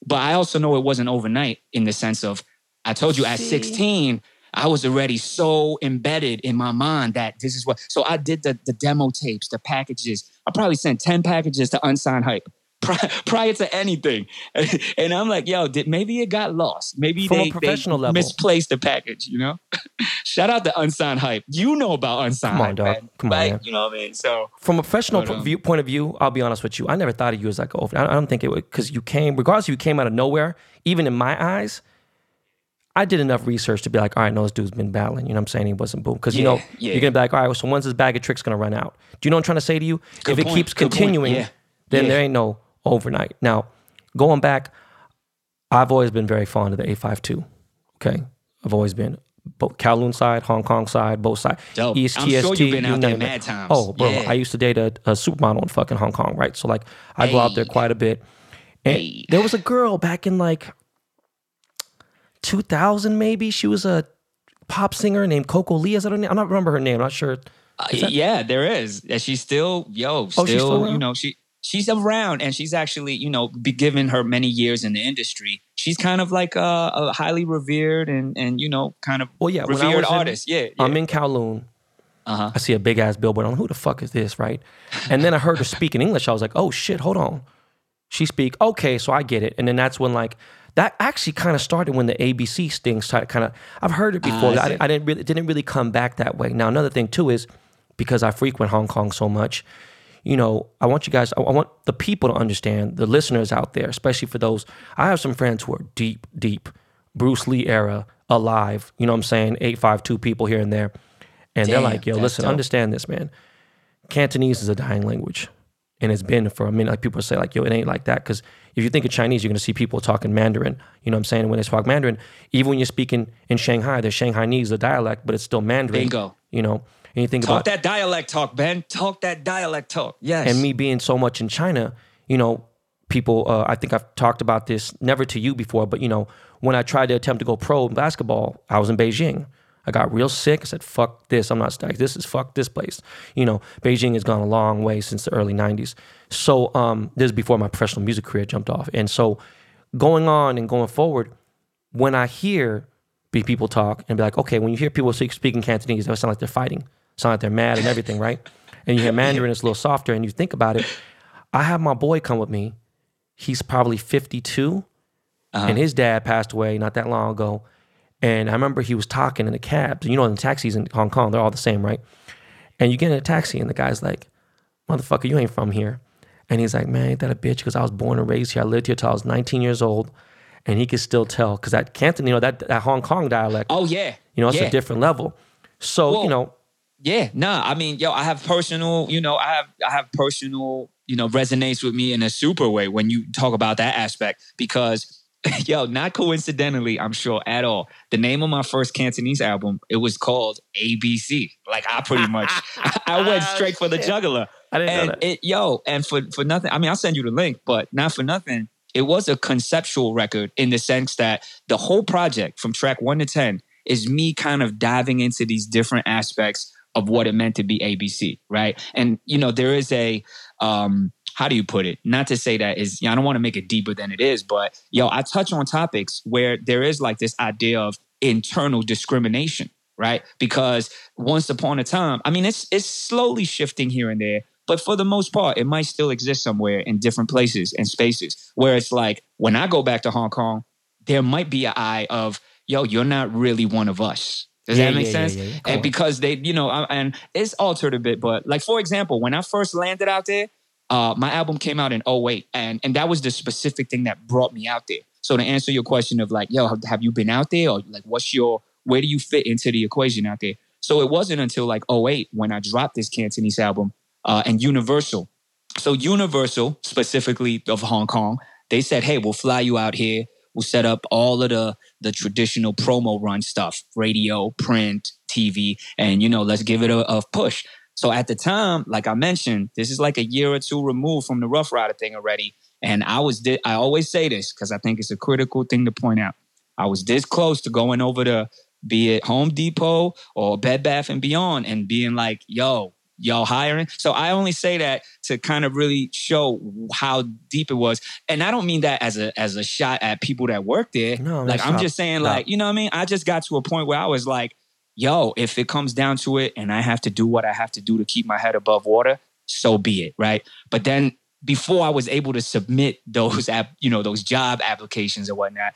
Speaker 2: But I also know it wasn't overnight in the sense of I told you at 16, I was already so embedded in my mind that this is what so I did the the demo tapes, the packages. I probably sent 10 packages to unsigned hype pri- prior to anything. And I'm like, yo, did maybe it got lost. Maybe
Speaker 1: From a
Speaker 2: they,
Speaker 1: professional
Speaker 2: they
Speaker 1: level.
Speaker 2: misplaced the package, you know? Shout out to unsigned hype. You know about unsigned
Speaker 1: Come on,
Speaker 2: hype,
Speaker 1: dog.
Speaker 2: man.
Speaker 1: Come on,
Speaker 2: Right?
Speaker 1: man.
Speaker 2: You know what I mean? So
Speaker 1: From a professional po-
Speaker 2: um,
Speaker 1: view, point of view, I'll be honest with you. I never thought of you as like over. I I don't think it would because you came, regardless you came out of nowhere. Even in my eyes, I did enough research to be like, all right, no, this dude's been battling. You know what I'm saying? He wasn't boom. Because you know,
Speaker 2: yeah.
Speaker 1: you're gonna be like, all right, well, so when's this bag of tricks gonna run out? Do you know what I'm trying to say to you?
Speaker 2: Good
Speaker 1: if it
Speaker 2: point,
Speaker 1: keeps
Speaker 2: good
Speaker 1: continuing,
Speaker 2: yeah,
Speaker 1: then
Speaker 2: yeah.
Speaker 1: there ain't no overnight. Now, going back, I've always been very fond of the 852. Okay, I've always been both Kowloon side, Hong Kong side, both sides.
Speaker 2: Dope.
Speaker 1: East
Speaker 2: I'm sure
Speaker 1: TST,
Speaker 2: you've been out there mad times.
Speaker 1: Oh, bro,
Speaker 2: Yeah.
Speaker 1: I used to date a, a supermodel in fucking Hong Kong, right? So like, I go out there quite a bit. And
Speaker 2: Hey.
Speaker 1: there was a girl back in like 2000, maybe. She was a pop singer named Coco Lee. Is that her name? I don't remember her name. I'm not sure.
Speaker 2: Uh, yeah, there is. And she's still, yo, still,
Speaker 1: Oh, she's still
Speaker 2: you know, she she's around and she's actually, you know, be given her many years in the industry. She's kind of like a, a highly revered and and you know, kind of
Speaker 1: Well, yeah,
Speaker 2: revered
Speaker 1: was in-
Speaker 2: artist. yeah, yeah.
Speaker 1: I'm in Kowloon.
Speaker 2: uh-huh.
Speaker 1: I see a big ass billboard. I'm like, who the fuck is this, right? And then I heard her speak in English. I was like, oh shit, hold on. She speak, okay, so I get it. And then that's when like that actually kind of started when the ABC sting started kind of. I've heard it before.
Speaker 2: Ah, I
Speaker 1: I, didn't really it didn't really come back that way. Now another thing too is because I frequent Hong Kong so much. You know, I want you guys. I I want the people to understand, the listeners out there, especially for those. I have some friends who are deep, deep Bruce Lee era alive. You know what I'm saying? Eight five two people here and there, and they're like, "Yo, listen,
Speaker 2: dope.
Speaker 1: understand this, man. Cantonese is a dying language, and it's been for a minute. Like people say, like, yo, it ain't like that. Because if you think of Chinese, you're gonna see people talking Mandarin. You know what I'm saying? When they talk Mandarin, even when you're speaking in Shanghai, there's Shanghainese, the dialect, but it's still Mandarin.
Speaker 2: Bingo.
Speaker 1: You know, and you think about
Speaker 2: Talk
Speaker 1: about
Speaker 2: that dialect talk, Ben. Talk that dialect talk. Yes.
Speaker 1: and me being so much in China, you know, people. Uh, I think I've talked about this never to you before, but you know, when I tried to attempt to go pro in basketball, I was in Beijing. I got real sick. I said, "Fuck this! I'm not stuck. This is fuck this place." You know, Beijing has gone a long way since the early '90s. So um, this is before my professional music career jumped off, and so going on and going forward, when I hear people talk and be like, okay, when you hear people speak, speaking Cantonese, they sound like they're fighting, sound like they're mad and everything, right? And you hear Mandarin, it's a little softer, and you think about it. I have my boy come with me. He's probably 52,
Speaker 2: Uh-huh.
Speaker 1: and his dad passed away not that long ago. And I remember he was talking in the cabs. You know, in the taxis in Hong Kong, they're all the same, right? And you get in a taxi, and the guy's like, motherfucker, you ain't from here. And he's like, man, ain't that a bitch? Because I was born and raised here. I lived here till I was 19 years old. And he could still tell, because that Canton, you know, that, that Hong Kong dialect,
Speaker 2: oh yeah.
Speaker 1: you know, it's
Speaker 2: yeah.
Speaker 1: a different level. So,
Speaker 2: Well,
Speaker 1: you know,
Speaker 2: Yeah, nah. I mean, yo, I have personal, you know, I have I have personal, you know, resonates with me in a super way when you talk about that aspect because yo, not coincidentally, I'm sure at all. The name of my first Cantonese album, it was called ABC. Like I pretty much, I went straight for the juggler.
Speaker 1: I didn't know
Speaker 2: And
Speaker 1: that.
Speaker 2: it, yo, and for for nothing, I mean, I'll send you the link, but not for nothing. It was a conceptual record in the sense that the whole project, from track one to ten, is me kind of diving into these different aspects of what it meant to be ABC, right? And you know, there is a um, how do you put it? Not to say that is, I don't want to make it deeper than it is, but yo, I touch on topics where there is like this idea of internal discrimination, right? Because once upon a time, I mean, it's it's slowly shifting here and there, but for the most part, it might still exist somewhere in different places and spaces where it's like when I go back to Hong Kong, there might be an eye of, yo, you're not really one of us. Does
Speaker 1: Yeah,
Speaker 2: that make
Speaker 1: yeah,
Speaker 2: sense?
Speaker 1: yeah.
Speaker 2: And because they, you know, and it's altered a bit, but like for example, when I first landed out there, uh, my album came out in 08 and and that was the specific thing that brought me out there. So to answer your question of like, yo, have, you been out there or like what's your where do you fit into the equation out there? So it wasn't until like 08 when I dropped this Cantonese album uh, and Universal. So Universal, specifically of Hong Kong, they said, "Hey, we'll fly you out here. We'll set up all of the the traditional promo run stuff, radio, print, TV, and you know, let's give it a, a push." So at the time, like I mentioned, this is like a year or two removed from the Ruff Ryder thing already, and I was di- I always say this because I think it's a critical thing to point out. I was this close to going over to be it Home Depot or Bed Bath and Beyond and being like, "Yo, y'all hiring?" So I only say that to kind of really show how deep it was, and I don't mean that as a as a shot at people that work there.
Speaker 1: No,
Speaker 2: like I'm
Speaker 1: not-
Speaker 2: just saying,
Speaker 1: no.
Speaker 2: like you know what I mean. I just got to a point where I was like, "Yo, if it comes down to it, and I have to do what I have to do to keep my head above water, so be it." Right, but then before I was able to submit those app, you know, those job applications and whatnot,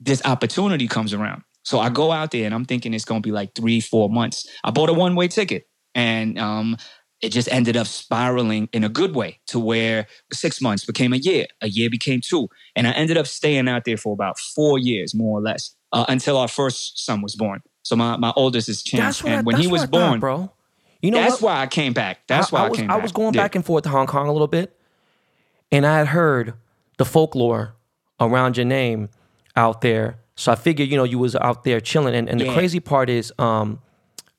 Speaker 2: this opportunity comes around. So I go out there and I'm thinking it's going to be like three, four months. I bought a one way ticket and um, it just ended up spiraling in a good way to where six months became a year, a year became two. And I ended up staying out there for about four years, more or less, uh, until our first son was born. So my, my oldest is Chan. And
Speaker 1: I,
Speaker 2: when he was
Speaker 1: I thought,
Speaker 2: born,
Speaker 1: bro. You know
Speaker 2: that's
Speaker 1: what?
Speaker 2: why I came back. That's why I,
Speaker 1: was,
Speaker 2: came
Speaker 1: I was going
Speaker 2: Yeah.
Speaker 1: back and forth to Hong Kong a little bit, and I had heard the folklore around your name out there. So I figured, you know, you was out there chilling. And, and the crazy part is, um,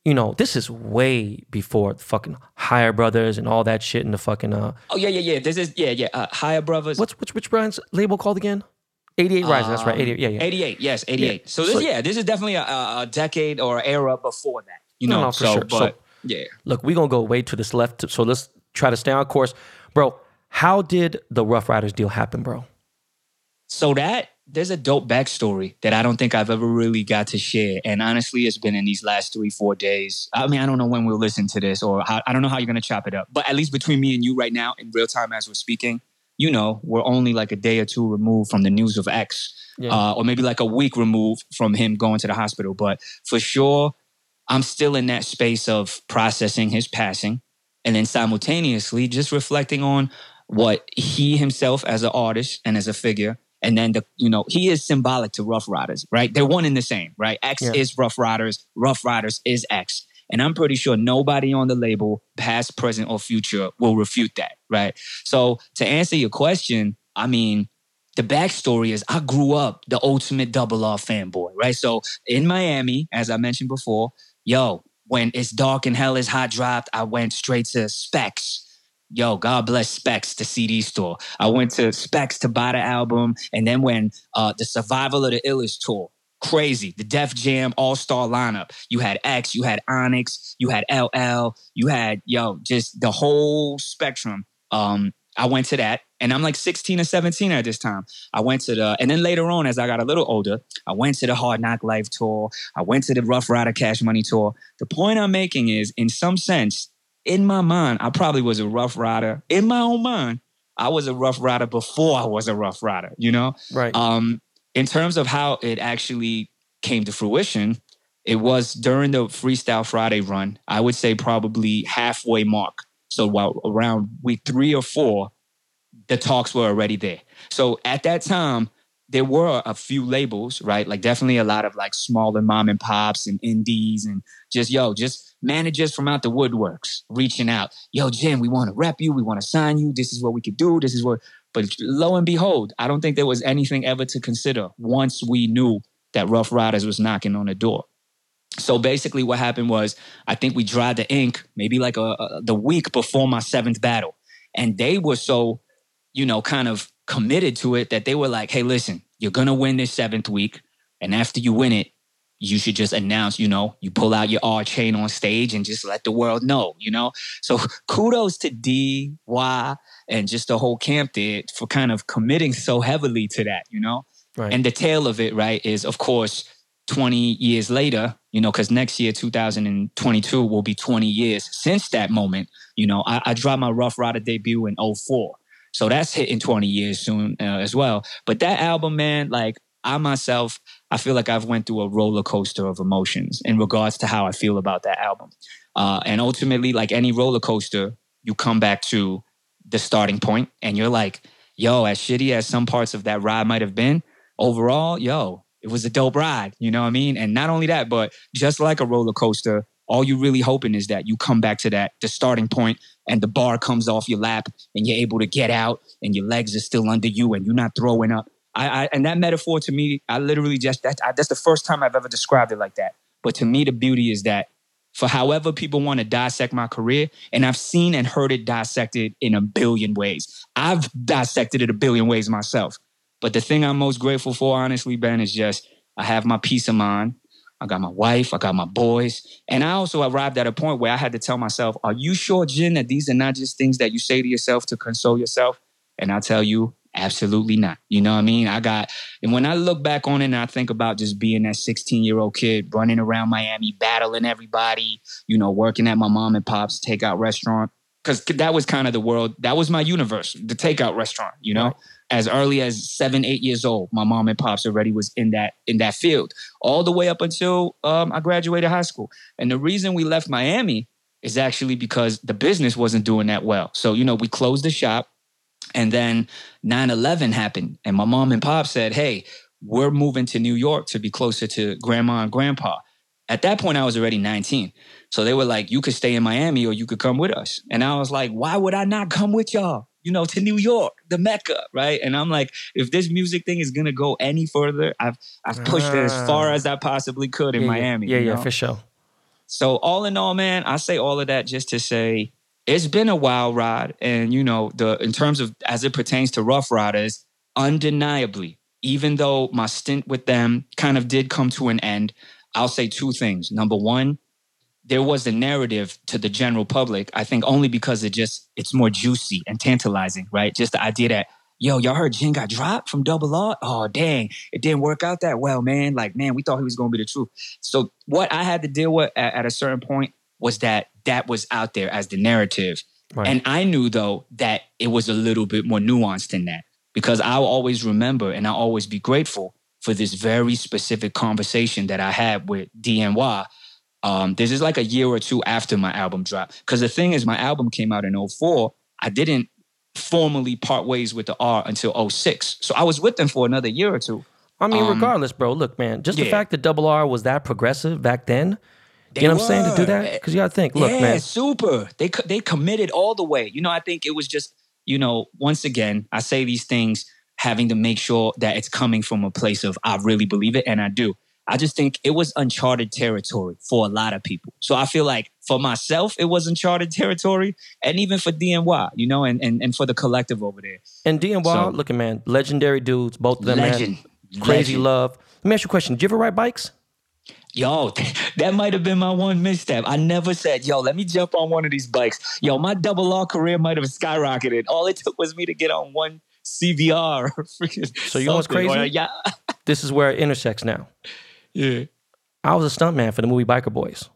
Speaker 1: you know, this is way before the fucking Higher Brothers and all that shit and the fucking uh,
Speaker 2: Oh, yeah, yeah, yeah. This is, yeah, yeah. Uh, Higher Brothers.
Speaker 1: what's which which brand's label called again? 88 Rising. That's right. Um, 88. Yeah, yeah.
Speaker 2: 88, yes, 88. So this,
Speaker 1: So-
Speaker 2: yeah, this is definitely a, a decade or era before that. You
Speaker 1: No,
Speaker 2: know,
Speaker 1: no, for
Speaker 2: so
Speaker 1: sure.
Speaker 2: but
Speaker 1: So-
Speaker 2: yeah.
Speaker 1: Look, we're gonna go way to this left. So let's try to stay on course, bro. How did the Ruff Ryders deal happen, bro?
Speaker 2: So that there's a dope backstory that I don't think I've ever really got to share. And honestly, it's been in these last three, four days. I mean, I don't know when we'll listen to this or how, I don't know how you're going to chop it up. But at least between me and you right now in real time as we're speaking, you know, we're only like a day or two removed from the news of X.
Speaker 1: Yeah.
Speaker 2: Uh, or maybe like a week removed from him going to the hospital. But for sure, I'm still in that space of processing his passing and then simultaneously just reflecting on what he himself as an artist and as a figure and then the you know he is symbolic to Ruff Ryders right they're one and the same right x
Speaker 1: Yeah.
Speaker 2: is Ruff Ryders Ruff Ryders is x and i'm pretty sure nobody on the label past present or future will refute that right so to answer your question i mean the backstory is I grew up the ultimate double R fanboy, right? So in Miami, as I mentioned before, yo, when it's dark and hell is hot dropped, I went straight to Specs. Yo, God bless Specs, the CD store. I went to Specs to buy the album. And then when uh, the Survival of the Illest tour, crazy, the Def Jam All Star lineup, you had X, you had Onyx, you had LL, you had, yo, just the whole spectrum. Um, I went to that. And I'm like 16 or 17 at this time. I went to the, and then later on, as I got a little older, I went to the Hard Knock Life tour. I went to the Ruff Ryder Cash Money tour. The point I'm making is, in some sense, in my mind, I probably was a Ruff Ryder. In my own mind, I was a Ruff Ryder before I was a Ruff Ryder, you know?
Speaker 1: Right.
Speaker 2: Um, in terms of how it actually came to fruition, it was during the Freestyle Friday run. I would say probably halfway mark. So while around week three or four, the talks were already there. So at that time, there were a few labels, right? Like definitely a lot of like smaller mom and pops and indies and just yo, just managers from out the woodworks reaching out. Yo, Jin, we want to rep you. We want to sign you. This is what we could do. This is what. But lo and behold, I don't think there was anything ever to consider once we knew that Ruff Ryders was knocking on the door. So basically, what happened was I think we dried the ink maybe like a, a, the week before my seventh battle, and they were so, you know, kind of committed to it that they were like, "Hey, listen, you're gonna win this seventh week, and after you win it, you should just announce, you know, you pull out your R chain on stage and just let the world know, you know? So kudos to D, Y, and just the whole camp there for kind of committing so heavily to that, you know?
Speaker 1: Right.
Speaker 2: And the tail of it, right, is of course 20 years later, you know, because next year, 2022, will be 20 years since that moment. You know, I, I dropped my Ruff Ryder debut in 04. So that's hitting 20 years soon uh, as well. But that album, man, like I myself, I feel like I've went through a roller coaster of emotions in regards to how I feel about that album. Uh, and ultimately, like any roller coaster, you come back to the starting point and you're like, yo, as shitty as some parts of that ride might have been, overall, yo, it was a dope ride. You know what I mean? And not only that, but just like a roller coaster, all you really hoping is that you come back to that, the starting point, and the bar comes off your lap and you're able to get out and your legs are still under you and you're not throwing up. I, I and that metaphor to me, I literally just that I, that's the first time I've ever described it like that. But to me, the beauty is that for however people want to dissect my career, and I've seen and heard it dissected in a billion ways. I've dissected it a billion ways myself. But the thing I'm most grateful for, honestly, Ben, is just I have my peace of mind. I got my wife, I got my boys. And I also arrived at a point where I had to tell myself, Are you sure, Jin, that these are not just things that you say to yourself to console yourself? And I tell you, absolutely not. You know what I mean? I got, and when I look back on it and I think about just being that 16 year old kid running around Miami, battling everybody, you know, working at my mom and pop's takeout restaurant, because that was kind of the world, that was my universe, the takeout restaurant, you know? Right as early as seven, eight years old, my mom and pops already was in that in that field, all the way up until um, I graduated high school. And the reason we left Miami is actually because the business wasn't doing that well. So you know, we closed the shop, and then 9-11 happened, and my mom and pop said, "Hey, we're moving to New York to be closer to grandma and grandpa." At that point, I was already 19. So they were like, you could stay in Miami or you could come with us. And I was like, why would I not come with y'all? you know, to New York, the Mecca, right? And I'm like, if this music thing is gonna go any further, I've I've pushed it as ah. far as I possibly could in
Speaker 1: yeah,
Speaker 2: Miami.
Speaker 1: Yeah, yeah,
Speaker 2: know?
Speaker 1: for sure.
Speaker 2: So all in all, man, I say all of that just to say it's been a wild ride. And you know, the in terms of as it pertains to Ruff Ryders, undeniably, even though my stint with them kind of did come to an end, I'll say two things. Number one, there was a narrative to the general public, I think only because it just it's more juicy and tantalizing, right? Just the idea that, yo, y'all heard Jin got dropped from double R? Oh dang, it didn't work out that well, man. Like, man, we thought he was gonna be the truth. So what I had to deal with at, at a certain point was that that was out there as the narrative. Right. And I knew though that it was a little bit more nuanced than that because I'll always remember and I'll always be grateful for this very specific conversation that I had with DNY um, this is like a year or two after my album dropped. Because the thing is, my album came out in 04. I didn't formally part ways with the R until 06. So I was with them for another year or two.
Speaker 1: I mean, um, regardless, bro, look, man, just yeah. the fact that Double R was that progressive back then, they you know what I'm saying, to do that? Eh, because you got to think, look,
Speaker 2: yeah,
Speaker 1: man.
Speaker 2: super. They, they committed all the way. You know, I think it was just, you know, once again, I say these things having to make sure that it's coming from a place of I really believe it, and I do. I just think it was uncharted territory for a lot of people. So I feel like for myself, it was uncharted territory, and even for DNY, you know, and and, and for the collective over there.
Speaker 1: And DNY, so, looking man, legendary dudes, both of them, legend, man. Crazy legend. love. Let me ask you a question. Did you ever ride bikes?
Speaker 2: Yo, that might have been my one misstep. I never said, yo, let me jump on one of these bikes. Yo, my double R career might have skyrocketed. All it took was me to get on one CBR.
Speaker 1: so you know what's crazy? Or, yeah. this is where it intersects now.
Speaker 2: Yeah. I
Speaker 1: was a stuntman for the movie Biker Boys.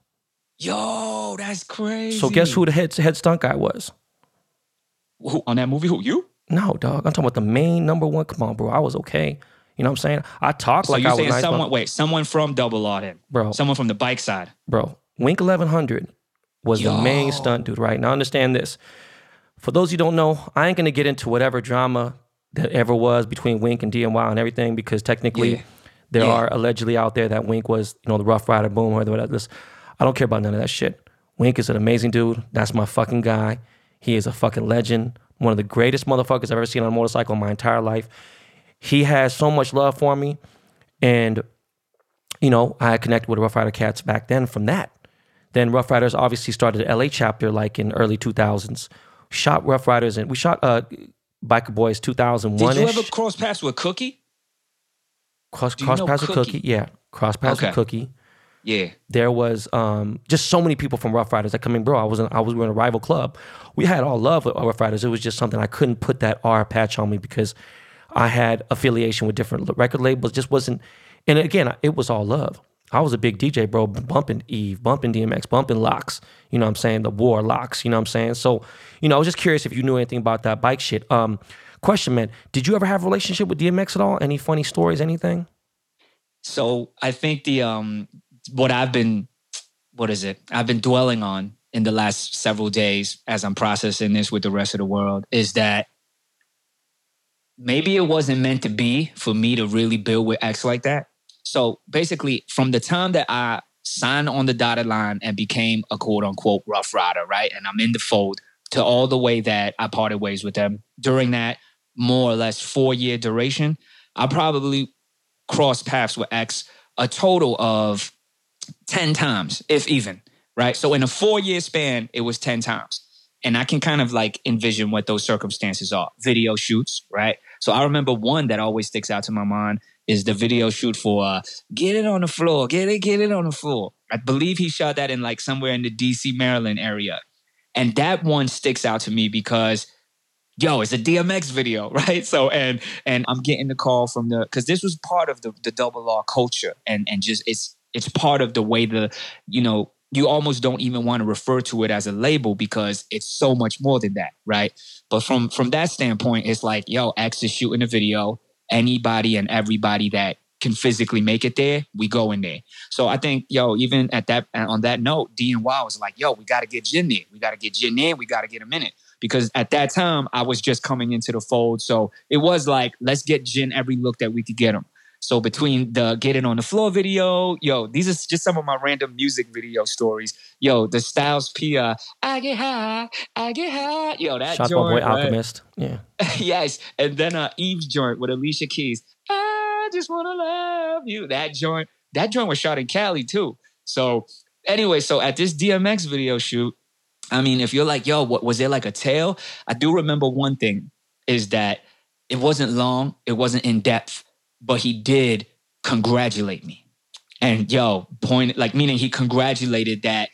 Speaker 2: Yo, that's crazy.
Speaker 1: So guess who the head head stunt guy was?
Speaker 2: Who, on that movie? Who you?
Speaker 1: No, dog. I'm talking about the main number one. Come on, bro. I was okay. You know what I'm saying? I talk so like I was nice.
Speaker 2: Someone, wait, someone from Double R then,
Speaker 1: bro.
Speaker 2: Someone from the bike side,
Speaker 1: bro. Wink 1100 was Yo. the main stunt dude, right? Now understand this. For those you don't know, I ain't gonna get into whatever drama that ever was between Wink and DMY and everything because technically. Yeah there yeah. are allegedly out there that Wink was, you know, the Ruff Ryder Boom or whatever. I don't care about none of that shit. Wink is an amazing dude. That's my fucking guy. He is a fucking legend. one of the greatest motherfuckers I've ever seen on a motorcycle in my entire life. He has so much love for me, and you know I connected with Ruff Ryder Cats back then from that. Then Ruff Ryders obviously started the LA chapter like in early 2000s. Shot Ruff Ryders and we shot uh Biker Boys 2001
Speaker 2: Did you ever cross paths with Cookie?
Speaker 1: cross cross paths with
Speaker 2: Cookie?
Speaker 1: Cookie? Yeah, cross paths
Speaker 2: Okay.
Speaker 1: with Cookie.
Speaker 2: Yeah.
Speaker 1: There was um just so many people from Ruff Ryders that come in, bro. I was in, I was we were in a rival club. We had all love with Ruff Ryders. It was just something I couldn't put that R patch on me because I had affiliation with different record labels. Just wasn't. And again, it was all love. I was a big DJ, bro, bumping Eve, bumping DMX, bumping LOX. You know what I'm saying? The War Locks. You know what I'm saying? So, you know, I was just curious if you knew anything about that bike shit. Um, question, man, did you ever have a relationship with DMX at all? Any funny stories? Anything?
Speaker 2: So I think the um what I've been what is it? I've been dwelling on in the last several days as I'm processing this with the rest of the world is that maybe it wasn't meant to be for me to really build with X like that. So basically, from the time that I signed on the dotted line and became a quote unquote Ruff Ryder, right? And I'm in the fold to all the way that I parted ways with them during that more or less four year duration, I probably crossed paths with X a total of 10 times, if even, right? So in a four year span, it was 10 times. And I can kind of like envision what those circumstances are. Video shoots, right? So I remember one that always sticks out to my mind is the video shoot for uh, Get It on the Floor, Get It, Get It on the Floor. I believe he shot that in like somewhere in the DC, Maryland area. And that one sticks out to me because yo, it's a DMX video, right? So and and I'm getting the call from the because this was part of the the double R culture and and just it's it's part of the way the you know you almost don't even want to refer to it as a label because it's so much more than that, right? But from from that standpoint, it's like yo, X is shooting a video. Anybody and everybody that can physically make it there, we go in there. So I think, yo, even at that on that note, D and Y was like, yo, we got to get Jin there. We got to get Jin there. We got to get him in it because at that time I was just coming into the fold. So it was like, let's get Jin every look that we could get him. So between the Get It on the Floor video, yo, these are just some of my random music video stories. Yo, the Styles P, uh, I get high, I get high. Yo, that
Speaker 1: Shout
Speaker 2: joint,
Speaker 1: my boy
Speaker 2: right?
Speaker 1: Alchemist. Yeah.
Speaker 2: yes. And then uh Eve's joint with Alicia Keys. I just wanna love you. That joint, that joint was shot in Cali too. So anyway, so at this DMX video shoot, I mean, if you're like, yo, what was there like a tale? I do remember one thing is that it wasn't long, it wasn't in depth, but he did congratulate me. And yo, point like meaning he congratulated that,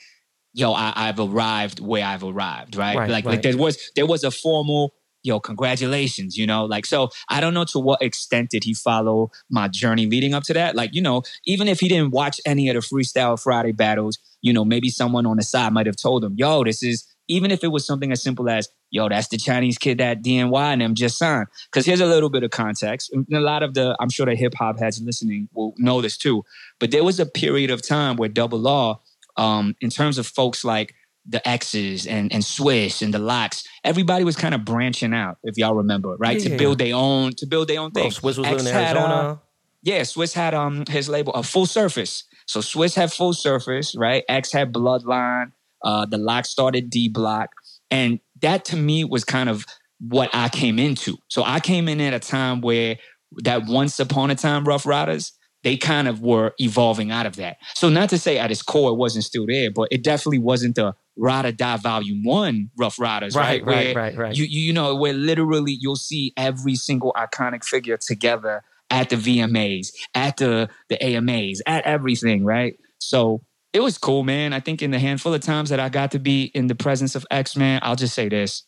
Speaker 2: yo, I, I've arrived where I've arrived, right?
Speaker 1: Right,
Speaker 2: like
Speaker 1: right.
Speaker 2: like there was there was a formal yo, congratulations, you know, like so I don't know to what extent did he follow my journey leading up to that. Like, you know, even if he didn't watch any of the freestyle Friday battles, you know, maybe someone on the side might have told him, yo, this is even if it was something as simple as, yo, that's the Chinese kid that DNY and them just signed. Because here's a little bit of context. And a lot of the, I'm sure the hip hop heads listening will know this too. But there was a period of time where Double R, um, in terms of folks like the X's and, and Swizz and the LOX, everybody was kind of branching out, if y'all remember, right?
Speaker 1: Yeah,
Speaker 2: to build their own, to build their own
Speaker 1: Bro,
Speaker 2: thing.
Speaker 1: Swizz was
Speaker 2: X
Speaker 1: living in
Speaker 2: had, uh,
Speaker 1: Arizona.
Speaker 2: yeah, Swizz had um his label a full surface. So Swizz had full surface, right? X had Bloodline. Uh, the lock started D Block, and that to me was kind of what I came into. So I came in at a time where that once upon a time Ruff Ryders they kind of were evolving out of that. So not to say at its core it wasn't still there, but it definitely wasn't the Ride or Die Volume One Ruff Ryders, right?
Speaker 1: right, right, right, right.
Speaker 2: you, you you know where literally you'll see every single iconic figure together at the VMAs, at the the AMAs, at everything, right? So it was cool, man. I think in the handful of times that I got to be in the presence of X Man, I'll just say this.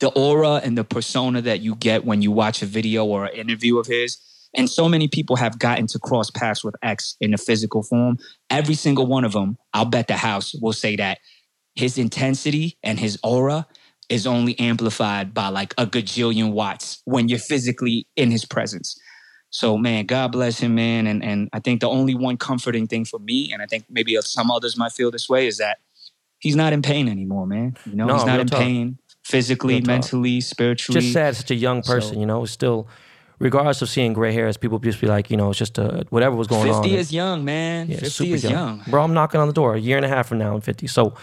Speaker 2: The aura and the persona that you get when you watch a video or an interview of his, and so many people have gotten to cross paths with X in the physical form. Every single one of them, I'll bet the house will say that his intensity and his aura is only amplified by like a gajillion watts when you're physically in his presence. So man, God bless him, man. And and I think the only one comforting thing for me, and I think maybe some others might feel this way, is that he's not in pain anymore, man. You know,
Speaker 1: No,
Speaker 2: he's not in
Speaker 1: talk.
Speaker 2: pain physically,
Speaker 1: Real talk.
Speaker 2: mentally, spiritually.
Speaker 1: just sad, such a young person,
Speaker 2: So-
Speaker 1: you know, still, regardless of seeing gray hairs, people just be like, you know, it's just uh, whatever was going on.
Speaker 2: 50 is young, man.
Speaker 1: Yeah,
Speaker 2: 50
Speaker 1: super
Speaker 2: is young.
Speaker 1: Bro, I'm knocking on the door a year and a half from now. I'm 50. So,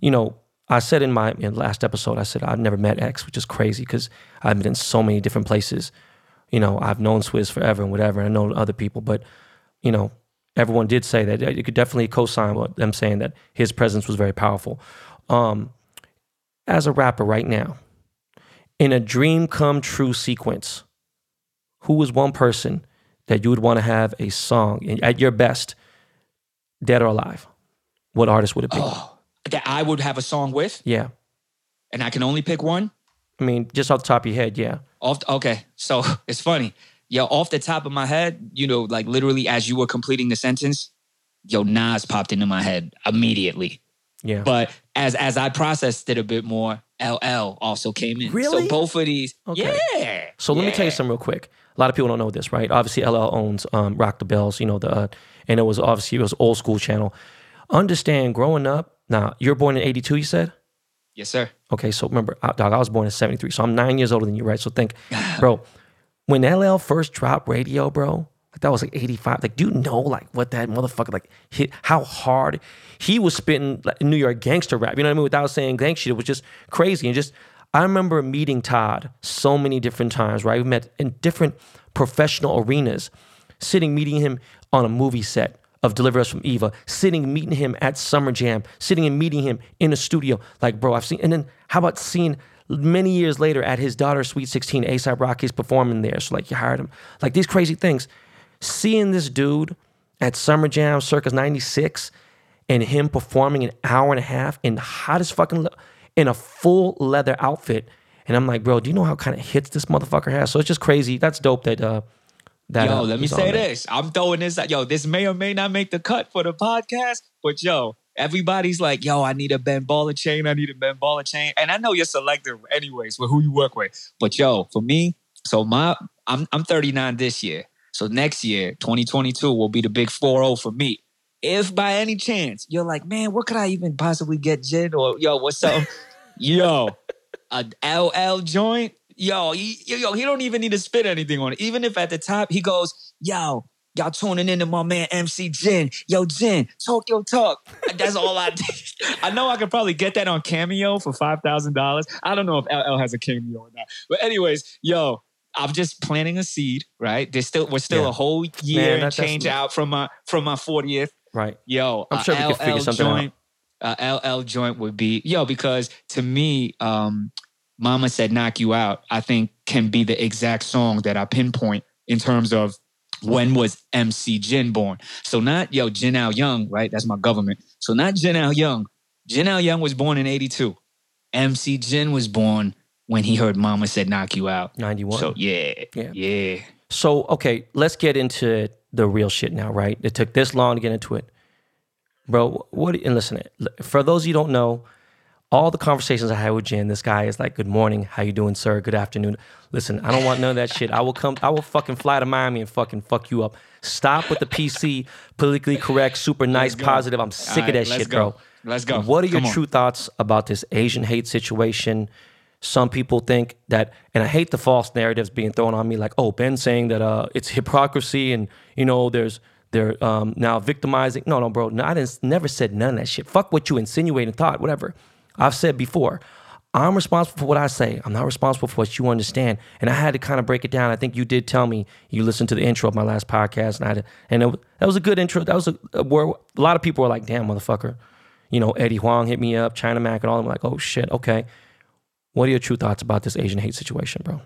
Speaker 1: you know, I said in my in last episode, I said I've never met X, which is crazy because I've been in so many different places. You know, I've known Swizz forever and whatever, and I know other people, but you know, everyone did say that you could definitely co-sign what them saying that his presence was very powerful. Um, as a rapper right now, in a dream come true sequence, who is one person that you would want to have a song at your best, dead or alive? What artist would it be?
Speaker 2: Oh, that I would have a song with,
Speaker 1: Yeah.
Speaker 2: and I can only pick one.
Speaker 1: I mean, just off the top of your head, yeah.
Speaker 2: Off. okay, so it's funny. Yo, off the top of my head, you know, like literally as you were completing the sentence, yo, Nas popped into my head immediately.
Speaker 1: Yeah.
Speaker 2: But as as I processed it a bit more, LL also came in.
Speaker 1: Really?
Speaker 2: So both of these,
Speaker 1: Okay.
Speaker 2: yeah.
Speaker 1: So let me tell you
Speaker 2: yeah.
Speaker 1: something real quick. A lot of people don't know this, right? Obviously, LL owns um, Rock the Bells, you know, the uh, and it was obviously it was old school channel. Understand, growing up. Now you're born in '82, you said.
Speaker 2: Yes, sir.
Speaker 1: Okay, so remember, dog, I was born in '73, so I'm nine years older than you, right? So think, bro, when LL first dropped Radio, bro, like that was like '85. Like, do you know like what that motherfucker like hit? How hard he was spitting like, New York gangster rap? You know what I mean? Without saying gang shit, it was just crazy and just. I remember meeting Todd so many different times, right? We met in different professional arenas, sitting meeting him on a movie set of Deliver Us from Eva, sitting meeting him at Summer Jam, sitting and meeting him in a studio. Like, bro, I've seen, and then how about seeing many years later at his daughter's Sweet 16, ASAP Rocky's performing there. So, like, you hired him. Like, these crazy things. Seeing this dude at Summer Jam, Circus 96, and him performing an hour and a half in the hottest fucking, le- in a full leather outfit. And I'm like, bro, do you know how kind of hits this motherfucker has? So it's just crazy. That's dope that, uh, that,
Speaker 2: Yo,
Speaker 1: uh,
Speaker 2: let me say this. I'm throwing this out. Yo, this may or may not make the cut for the podcast, but yo, everybody's like, yo, I need a Ben Baller chain. I need a Ben Baller chain. And I know you're selective anyways with who you work with. But yo, for me, so my I'm I'm 39 this year. So next year, 2022 will be the big 4-0 for me. If by any chance you're like, man, what could I even possibly get, Jin? Or yo, what's up? yo, a LL joint. Yo, he, yo, he don't even need to spit anything on it. Even if at the top he goes, yo, y'all tuning into my man MC Jin. Yo, Jin, talk your talk. That's all I did. I know I could probably get that on Cameo for five thousand dollars. I don't know if LL has a cameo or not. But anyways, yo, I'm just planting a seed, right? There's still we're still
Speaker 1: Yeah.
Speaker 2: a whole year
Speaker 1: Man,
Speaker 2: change out from my from my 40th.
Speaker 1: Right.
Speaker 2: Yo,
Speaker 1: I'm sure we could figure
Speaker 2: LL
Speaker 1: something out.
Speaker 2: joint, A LL joint would be yo because to me, um, Mama said "knock you out." I think can be the exact song that I pinpoint in terms of when was MC Jin born. So not yo Jin Au-Yeung, right? That's my government. So not Jin Au-Yeung. Jin Au-Yeung was born in '82. MC Jin was born when he heard Mama said "knock you out."
Speaker 1: 91.
Speaker 2: So yeah,
Speaker 1: Yeah.
Speaker 2: yeah.
Speaker 1: So, okay, let's get into the real shit now, right? It took this long to get into it. Bro, what, and listen, for those of you who don't know, all the conversations I had with Jin, this guy is like, good morning, how you doing, sir? Good afternoon. Listen, I don't want none of that shit. I will come, I will fucking fly to Miami and fucking fuck you up. Stop with the PC, politically correct, super nice, positive. I'm sick
Speaker 2: All
Speaker 1: of that shit,
Speaker 2: go.
Speaker 1: bro.
Speaker 2: Let's go.
Speaker 1: What are your
Speaker 2: Come on.
Speaker 1: true thoughts about this Asian hate situation? Some people think that, and I hate the false narratives being thrown on me, like, oh, Ben saying that uh, it's hypocrisy, and you know, there's they're um, now victimizing. No, no, bro, no, I didn't never said none of that shit. Fuck what you insinuate and thought, whatever. I've said before. I'm responsible for what I say. I'm not responsible for what you understand. And I had to kind of break it down. I think you did tell me you listened to the intro of my last podcast, and I and it, that was a good intro. That was a, a where a lot of people were like, "Damn, motherfucker." You know, Eddie Huang hit me up, China Mac, and all. I'm like, "Oh shit, okay." What are your true thoughts about this Asian hate situation, bro?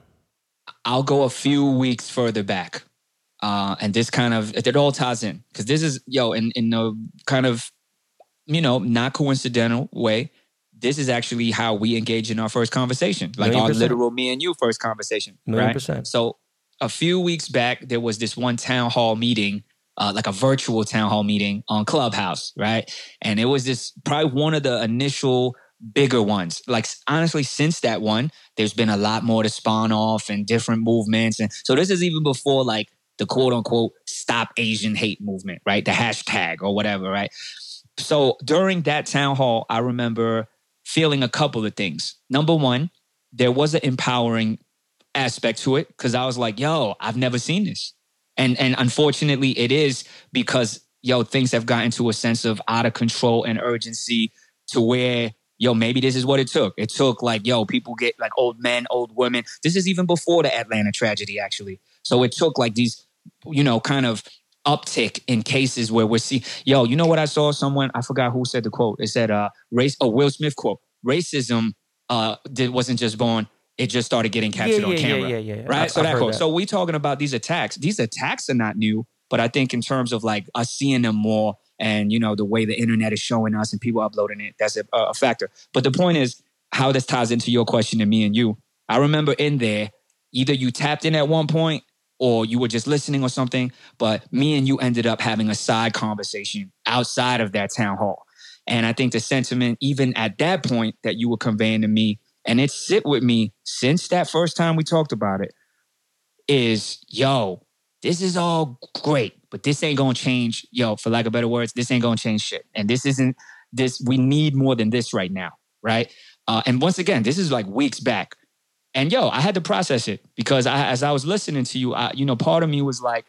Speaker 2: I'll go a few weeks further back. Uh, and this kind of it all ties in because this is yo in in a kind of you know not coincidental way. This is actually how we engage in our first conversation, like our literal me and you first conversation.
Speaker 1: Million
Speaker 2: right?
Speaker 1: percent.
Speaker 2: So a few weeks back, there was this one town hall meeting, uh, like a virtual town hall meeting on Clubhouse, right? And it was this probably one of the initial bigger ones. Like honestly, since that one, there's been a lot more to spawn off and different movements. And so this is even before like the quote unquote stop Asian hate movement, right? The hashtag or whatever, right? So during that town hall, I remember feeling a couple of things. Number one, there was an empowering aspect to it because I was like, yo, I've never seen this. And and unfortunately it is because yo, things have gotten to a sense of out of control and urgency to where yo, maybe this is what it took. It took like, yo, people get like old men, old women. This is even before the Atlanta tragedy, actually. So it took like these, you know, kind of uptick in cases where we're seeing, yo, you know what I saw? Someone, I forgot who said the quote. It said, uh, race, oh, Will Smith quote, racism uh, did, wasn't just born, it just started getting captured
Speaker 1: yeah,
Speaker 2: on camera.
Speaker 1: Yeah, yeah, yeah.
Speaker 2: Right?
Speaker 1: I,
Speaker 2: so
Speaker 1: I've
Speaker 2: that quote.
Speaker 1: that.
Speaker 2: So we talking about these attacks. These attacks are not new, but I think in terms of like us seeing them more and, you know, the way the internet is showing us and people uploading it, that's a, a factor. But the point is how this ties into your question to me and you. I remember in there, either you tapped in at one point or you were just listening or something, but me and you ended up having a side conversation outside of that town hall. And I think the sentiment, even at that point, that you were conveying to me, and it sit with me since that first time we talked about it, is yo, this is all great, but this ain't gonna change, yo, for lack of better words, this ain't gonna change shit. And this isn't this, we need more than this right now, right? Uh, and once again, this is like weeks back. And yo, I had to process it because I, as I was listening to you, I, you know, part of me was like,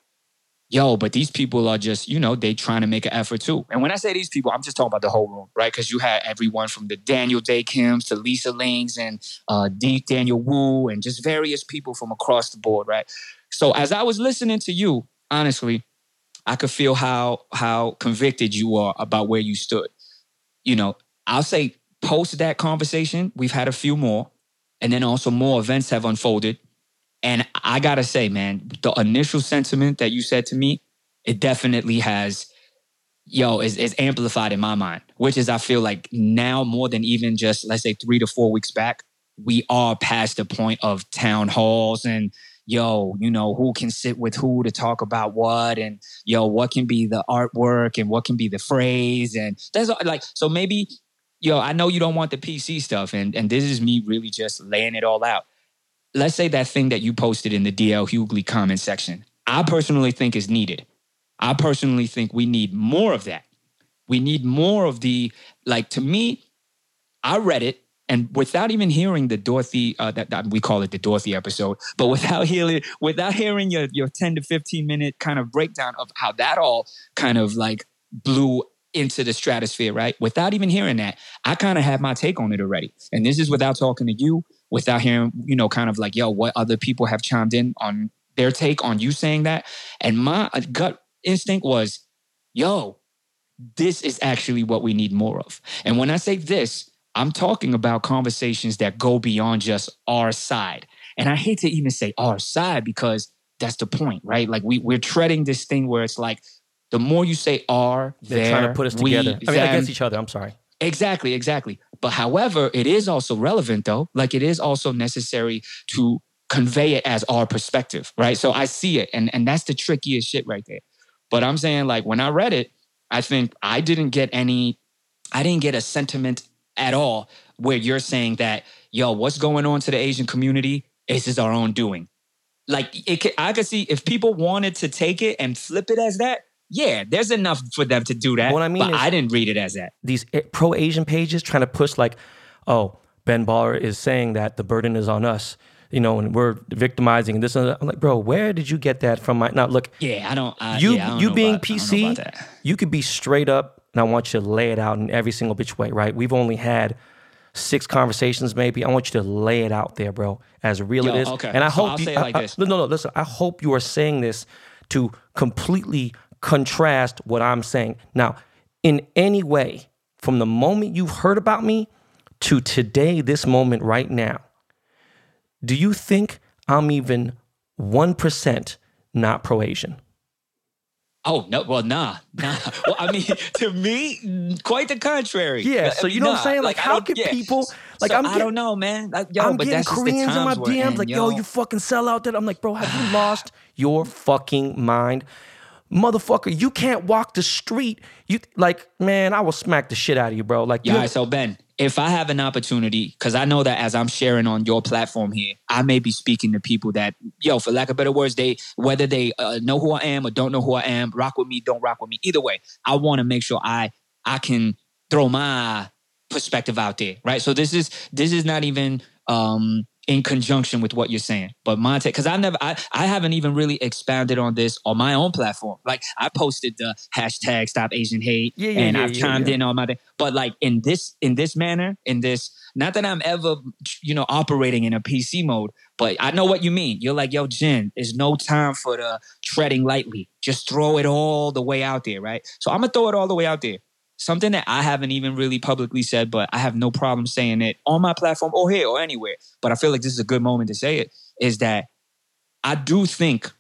Speaker 2: yo, but these people are just, you know, they trying to make an effort too. And when I say these people, I'm just talking about the whole room, right? Because you had everyone from the Daniel Dae Kims to Lisa Lings and uh, Daniel Wu and just various people from across the board, right? So as I was listening to you, honestly, I could feel how how convicted you are about where you stood. You know, I'll say post that conversation, we've had a few more, and then also more events have unfolded. And I gotta say, man, the initial sentiment that you said to me, it definitely has, yo, is, is amplified in my mind, which is I feel like now more than even just let's say three to four weeks back, we are past the point of town halls and yo, you know, who can sit with who to talk about what and yo, what can be the artwork and what can be the phrase. And that's like, so maybe, yo, I know you don't want the PC stuff, and and this is me really just laying it all out. Let's say that thing that you posted in the DL Hughley comment section. I personally think is needed. I personally think we need more of that. We need more of the like to me, I read it and without even hearing the Dorothy, uh, that, that we call it the Dorothy episode, but without hearing, without hearing your your ten to fifteen minute kind of breakdown of how that all kind of like blew into the stratosphere, right? Without even hearing that, I kind of had my take on it already. And this is without talking to you, without hearing, you know, kind of like, yo, what other people have chimed in on their take on you saying that. And my uh, gut instinct was, yo, this is actually what we need more of. And when I say this, I'm talking about conversations that go beyond just our side. And I hate to even say our side because that's the point, right? Like we we're treading this thing where it's like the more you say are,
Speaker 1: They're
Speaker 2: there,
Speaker 1: trying to put us
Speaker 2: we,
Speaker 1: together. I mean,
Speaker 2: them,
Speaker 1: against each other. I'm sorry.
Speaker 2: Exactly, exactly. But however, it is also relevant though. Like it is also necessary to convey it as our perspective, right? So I see it and and that's the trickiest shit right there. But I'm saying like when I read it, I think I didn't get any I didn't get a sentiment at all where you're saying that yo, what's going on to the Asian community? This is our own doing. Like it could, I could see if people wanted to take it and flip it as that, yeah, there's enough for them to do that.
Speaker 1: What I mean
Speaker 2: but
Speaker 1: is-
Speaker 2: I didn't read it as that.
Speaker 1: These eh, pro Asian pages trying to push like, oh, Ben Baller is saying that the burden is on us, you know, and we're victimizing this. And that. I'm like, bro, where did you get that from? My now look,
Speaker 2: Yeah, I don't. I,
Speaker 1: you
Speaker 2: yeah, I don't
Speaker 1: you being
Speaker 2: about- I
Speaker 1: PC, you could be straight up, and I want you to lay it out in every single bitch way, right? We've only had six conversations, maybe. I want you to lay it out there, bro, as real
Speaker 2: Yo,
Speaker 1: it is.
Speaker 2: okay.
Speaker 1: And I
Speaker 2: So
Speaker 1: hope
Speaker 2: I'll
Speaker 1: you,
Speaker 2: say it like
Speaker 1: I-
Speaker 2: this.
Speaker 1: no, no, no. Listen, I hope you are saying this to completely contrast what I'm saying. Now, in any way, from the moment you've heard about me to today, this moment right now, do you think I'm even 1% not pro Asian?
Speaker 2: Oh no! Well, nah, nah. well, I mean, to me, quite the contrary.
Speaker 1: Yeah, so you know what I'm saying? Like,
Speaker 2: I
Speaker 1: how can
Speaker 2: yeah.
Speaker 1: people- like,
Speaker 2: So
Speaker 1: I'm
Speaker 2: I don't know, man. Like, yo,
Speaker 1: I'm getting
Speaker 2: that's just the
Speaker 1: Koreans in my DMs
Speaker 2: in,
Speaker 1: like, yo, you fucking sell out that. I'm like, bro, have you lost your fucking mind? Motherfucker, you can't walk the street. You like, man, I will smack the shit out of you, bro. Like,
Speaker 2: Yeah,
Speaker 1: you
Speaker 2: all right, so Ben, if I have an opportunity, because I know that as I'm sharing on your platform here, I may be speaking to people that, yo, for lack of better words, they whether they uh, know who I am or don't know who I am, rock with me, don't rock with me. Either way, I want to make sure I I can throw my perspective out there, right? So this is this is not even um in conjunction with what you're saying. But my take, because I never, I, I haven't even really expanded on this on my own platform. Like I posted the hashtag Stop Asian Hate,
Speaker 1: Yeah, yeah,
Speaker 2: and
Speaker 1: yeah,
Speaker 2: I've chimed in on my. But like in this, in this manner, in this, not that I'm ever, you know, operating in a PC mode, but I know what you mean. You're like, yo, Jin, there's no time for the treading lightly. Just throw it all the way out there, right? So I'm gonna throw it all the way out there something that I haven't even really publicly said, but I have no problem saying it on my platform or here or anywhere. But I feel like this is a good moment to say it is that I do think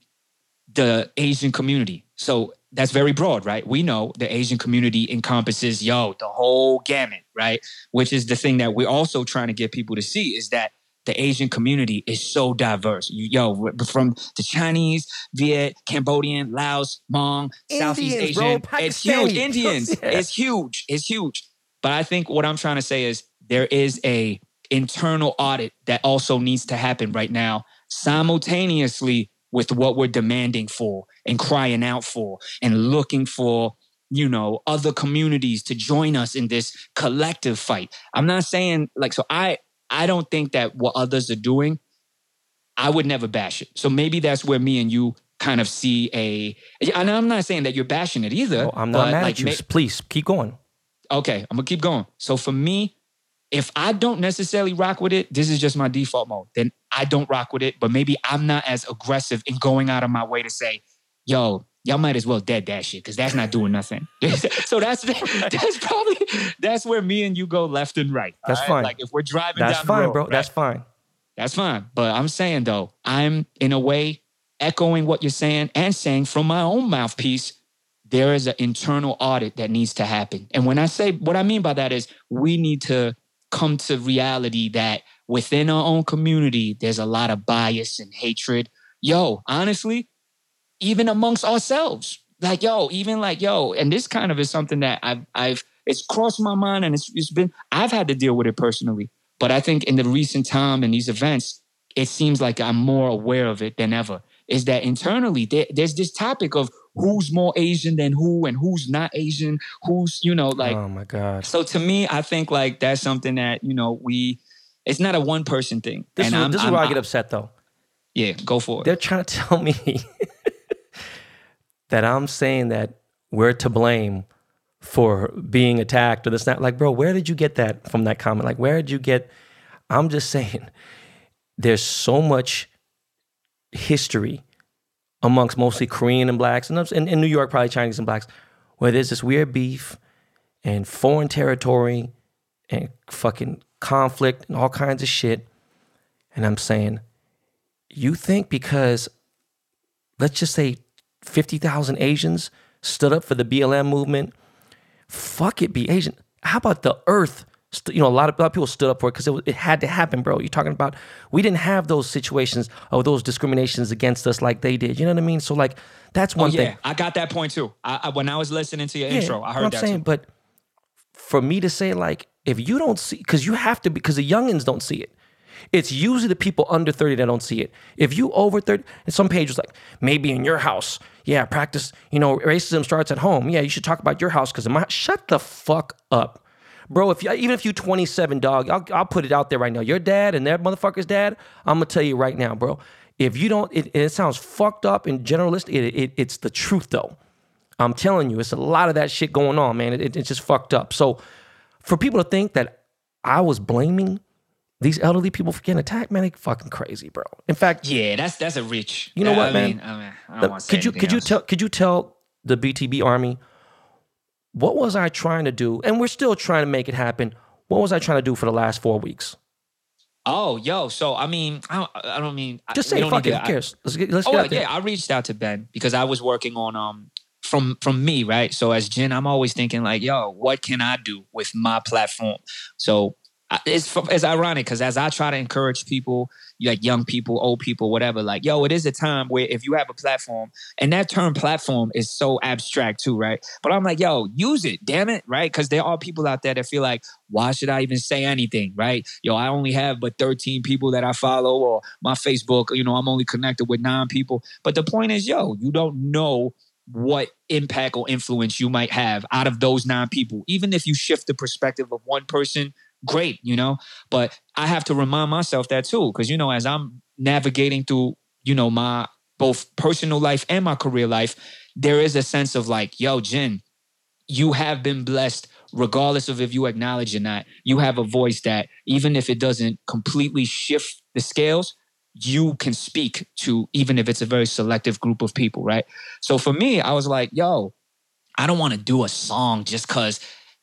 Speaker 2: the Asian community, so that's very broad, right? We know the Asian community encompasses, yo, the whole gamut, right? Which is the thing that we're also trying to get people to see is that the Asian community is so diverse. You, yo, from the Chinese, Viet, Cambodian, Laos, Hmong, Southeast
Speaker 1: Indians, bro,
Speaker 2: Asian. it's huge. Indians.
Speaker 1: Yeah.
Speaker 2: It's huge. It's huge. But I think what I'm trying to say is there is a internal audit that also needs to happen right now, simultaneously with what we're demanding for and crying out for and looking for you know other communities to join us in this collective fight i'm not saying like so i i don't think that what others are doing i would never bash it so maybe that's where me and you kind of see a and i'm not saying that you're bashing it either
Speaker 1: Oh, I'm not mad
Speaker 2: like,
Speaker 1: at you.
Speaker 2: ma-
Speaker 1: Please keep going.
Speaker 2: okay, I'm gonna keep going. So for me, if I don't necessarily rock with it, this is just my default mode. Then I don't rock with it, but maybe I'm not as aggressive in going out of my way to say, yo, y'all might as well dead that shit because that's not doing nothing. so that's that's probably that's where me and you go left and right.
Speaker 1: That's
Speaker 2: right?
Speaker 1: fine.
Speaker 2: Like if we're driving
Speaker 1: That's
Speaker 2: down the
Speaker 1: fine,
Speaker 2: road,
Speaker 1: bro.
Speaker 2: right?
Speaker 1: That's fine.
Speaker 2: That's fine. But I'm saying though, I'm in a way echoing what you're saying and saying from my own mouthpiece, there is an internal audit that needs to happen. And when I say what I mean by that is we need to come to reality that within our own community, there's a lot of bias and hatred. Yo, honestly, even amongst ourselves. Like, yo, even like, yo, and this kind of is something that I've I've it's crossed my mind and it's it's been I've had to deal with it personally. But I think in the recent time and these events, it seems like I'm more aware of it than ever. Is that internally there, there's this topic of who's more Asian than who and who's not Asian, who's, you know, like
Speaker 1: oh my god.
Speaker 2: so to me, I think like that's something that, you know, we it's not a one person thing.
Speaker 1: This,
Speaker 2: and
Speaker 1: is,
Speaker 2: I'm,
Speaker 1: this is
Speaker 2: I'm-
Speaker 1: where I get upset though.
Speaker 2: Yeah, go for it.
Speaker 1: They're trying to tell me that I'm saying that we're to blame for being attacked or this not like bro where did you get that from that comment? Like where did you get i'm just saying there's so much history amongst mostly korean and blacks and in, in new york probably chinese and blacks where there's this weird beef and foreign territory and fucking conflict and all kinds of shit. And i'm saying you think because let's just say 50,000 Asians stood up for the BLM movement, fuck it, be Asian. How about the earth? You know, a lot of, a lot of people stood up for it because it, was- it had to happen, bro. You're talking about, we didn't have those situations or those discriminations against us like they did. You know what I mean? So, like, that's
Speaker 2: Oh
Speaker 1: one
Speaker 2: yeah,
Speaker 1: thing.
Speaker 2: I got that point too. I, I, when I was listening to your
Speaker 1: Yeah,
Speaker 2: intro, I heard
Speaker 1: I'm
Speaker 2: that
Speaker 1: saying,
Speaker 2: too.
Speaker 1: but for me to say like, if you don't see, because you have to, because the youngins don't see it. It's usually the people under 30 that don't see it. If you over 30, and some page was like, maybe in your house, yeah, practice, you know, racism starts at home. Yeah, you should talk about your house because my shut the fuck up. Bro, if you, even if you 27, dog, I'll, I'll put it out there right now. Your dad and that motherfucker's dad, I'm gonna tell you right now, bro. If you don't, it, it sounds fucked up and generalistic. It, it, it's the truth though. I'm telling you, it's a lot of that shit going on, man. It, it- it's just fucked up. So for people to think that I was blaming these elderly people for getting attacked, man, they fucking crazy, bro. In fact,
Speaker 2: Yeah, that's that's a reach.
Speaker 1: You know
Speaker 2: I-
Speaker 1: what,
Speaker 2: I
Speaker 1: man?
Speaker 2: Mean, I mean, I don't want to say
Speaker 1: could you could you tell could you tell the BTB army what was I trying to do? And we're still trying to make it happen. What was I trying to do for the last four weeks?
Speaker 2: Oh, yo. So I mean, I don't, I don't mean.
Speaker 1: Just say fuck it. Who cares? Let's get let's
Speaker 2: Oh
Speaker 1: get
Speaker 2: yeah,
Speaker 1: there.
Speaker 2: yeah, I reached out to Ben because I was working on um from from me, right? So as Jin, I'm always thinking like, yo, what can I do with my platform? So it's it's ironic because as I try to encourage people, like young people, old people, whatever, like, yo, it is a time where if you have a platform, and that term platform is so abstract too, right? But I'm like, yo, use it, damn it, right? Because there are people out there that feel like, why should I even say anything, right? Yo, I only have but 13 people that I follow, or my Facebook, you know, I'm only connected with nine people. But the point is, yo, you don't know what impact or influence you might have out of those nine people. Even if you shift the perspective of one person, great, you know. But I have to remind myself that too, because you know, as I'm navigating through, you know, my both personal life and my career life, there is a sense of like, yo, Jin, you have been blessed regardless of if you acknowledge or not. You have a voice that, even if it doesn't completely shift the scales, you can speak to, even if it's a very selective group of people, right? So for me, I was like, yo, I don't want to do a song just because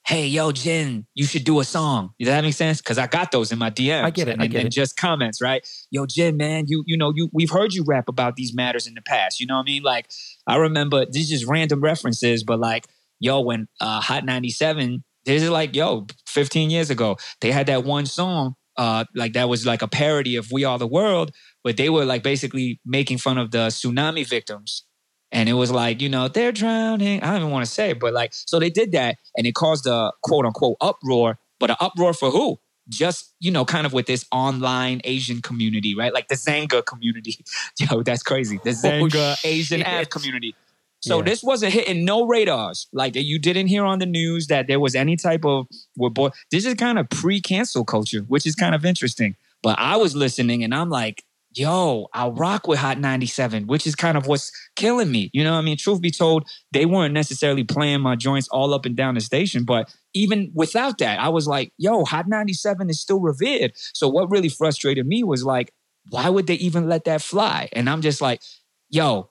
Speaker 2: hey, yo, Jin, you should do a song. Does that make sense? Because I got those in my DMs.
Speaker 1: I get it.
Speaker 2: And,
Speaker 1: I get
Speaker 2: and
Speaker 1: it.
Speaker 2: just comments, right? Yo, Jin, man, you you know, you we've heard you rap about these matters in the past. You know what I mean? Like, I remember these just random references, but like, yo, when uh, Hot 97, this is like, yo, 15 years ago, they had that one song. Uh, like that was like a parody of We Are the World, but they were like basically making fun of the tsunami victims and it was like, you know, they're drowning. I don't even want to say it, but like, so they did that and it caused a quote unquote uproar, but an uproar for who? Just, you know, kind of with this online Asian community, right? Like the Xanga community. Yo, that's crazy. The oh, Xanga Asian
Speaker 1: shit.
Speaker 2: app community. So
Speaker 1: Yeah.
Speaker 2: this wasn't hitting no radars. Like you didn't hear on the news that there was any type of we're boy. This is kind of pre-cancel culture, which is kind of interesting. But I was listening and I'm like, yo, I rock with Hot 97, which is kind of what's killing me. You know I mean? Truth be told, they weren't necessarily playing my joints all up and down the station. But even without that, I was like, yo, Hot 97 is still revered. So what really frustrated me was like, why would they even let that fly? And I'm just like, yo,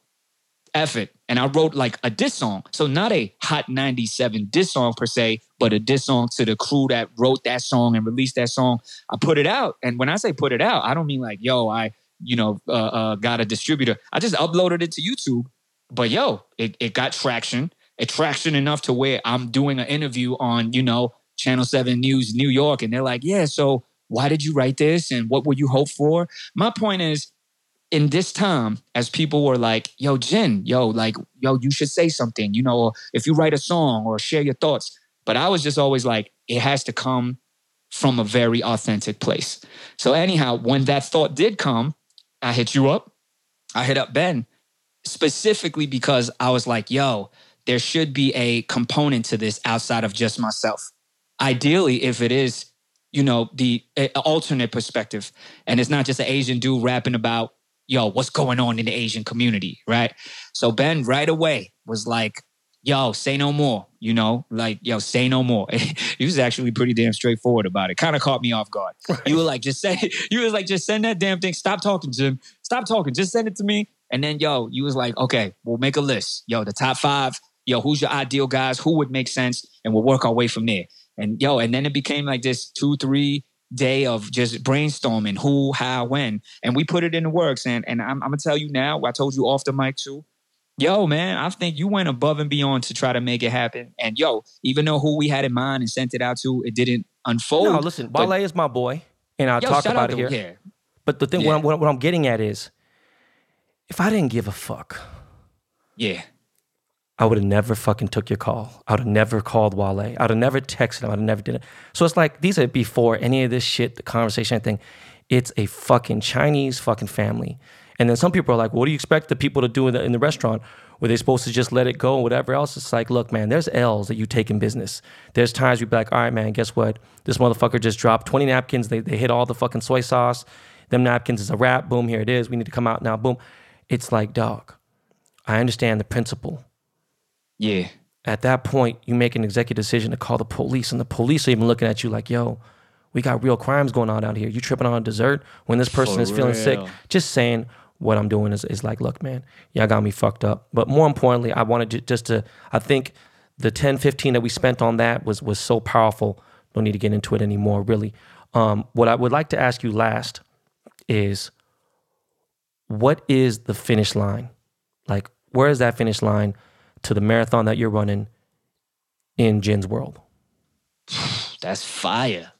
Speaker 2: F it. And I wrote like a diss song. So not a Hot 97 diss song per se, but a diss song to the crew that wrote that song and released that song. I put it out. And when I say put it out, I don't mean like, yo, I, you know, uh, uh, got a distributor. I just uploaded it to YouTube. But yo, it, it got traction. It traction enough to where I'm doing an interview on, you know, Channel 7 News New York. And they're like, yeah, so why did you write this? And what would you hope for? My point is, in this time, as people were like, yo, Jin, yo, like, yo, you should say something, you know, if you write a song or share your thoughts. But I was just always like, it has to come from a very authentic place. So, anyhow, when that thought did come, I hit you up. I hit up Ben specifically because I was like, yo, there should be a component to this outside of just myself. Ideally, if it is, you know, the alternate perspective, and it's not just an Asian dude rapping about, yo, what's going on in the Asian community, right? So Ben right away was like, yo, say no more, you know, like, yo, say no more. he was actually pretty damn straightforward about it. Kind of caught me off guard. You were like, just say, you was like, just send that damn thing. Stop talking, Jin. Stop talking. Just send it to me. And then, yo, you was like, okay, we'll make a list. Yo, the top five. Yo, who's your ideal guys? Who would make sense? And we'll work our way from there. And yo, and then it became like this two, three day of just brainstorming who, how, when. And we put it in the works. And and I'm, I'm gonna tell you now, I told you off the mic too. Yo, man, I think you went above and beyond to try to make it happen. And yo, even though who we had in mind and sent it out to, it didn't unfold.
Speaker 1: No, listen,
Speaker 2: but-
Speaker 1: Wale is my boy, and I'll
Speaker 2: Yo,
Speaker 1: talk about it here. But the thing,
Speaker 2: Yeah.
Speaker 1: what, I'm, what, I'm- what I'm getting at is, if I didn't give a fuck,
Speaker 2: Yeah.
Speaker 1: I would have never fucking took your call. I would have never called Wale. I would have never texted him. I'd have never did it. So it's like these are before any of this shit, the conversation, anything. It's a fucking Chinese fucking family. And then some people are like, what do you expect the people to do in the, in the restaurant? Were they supposed to just let it go and whatever else? It's like, look, man, there's L's that you take in business. There's times you'd be like, all right, man, guess what? This motherfucker just dropped 20 napkins. They, they hit all the fucking soy sauce. Them napkins is a wrap. Boom, here it is. We need to come out now. Boom. It's like, dog, I understand the principle
Speaker 2: Yeah.
Speaker 1: at that point, you make an executive decision to call the police, and the police are even looking at you like, yo, we got real crimes going on out here. You tripping on a dessert when this person
Speaker 2: For
Speaker 1: is feeling sick. Just saying what I'm doing is, is like, look, man, y'all got me fucked up. But more importantly, I wanted to, just to, I think the 10, 15 that we spent on that was was so powerful. Don't need to get into it anymore, really. Um, what I would like to ask you last is what is the finish line? Like, where is that finish line to the marathon that you're running in Jin's world?
Speaker 2: That's fire.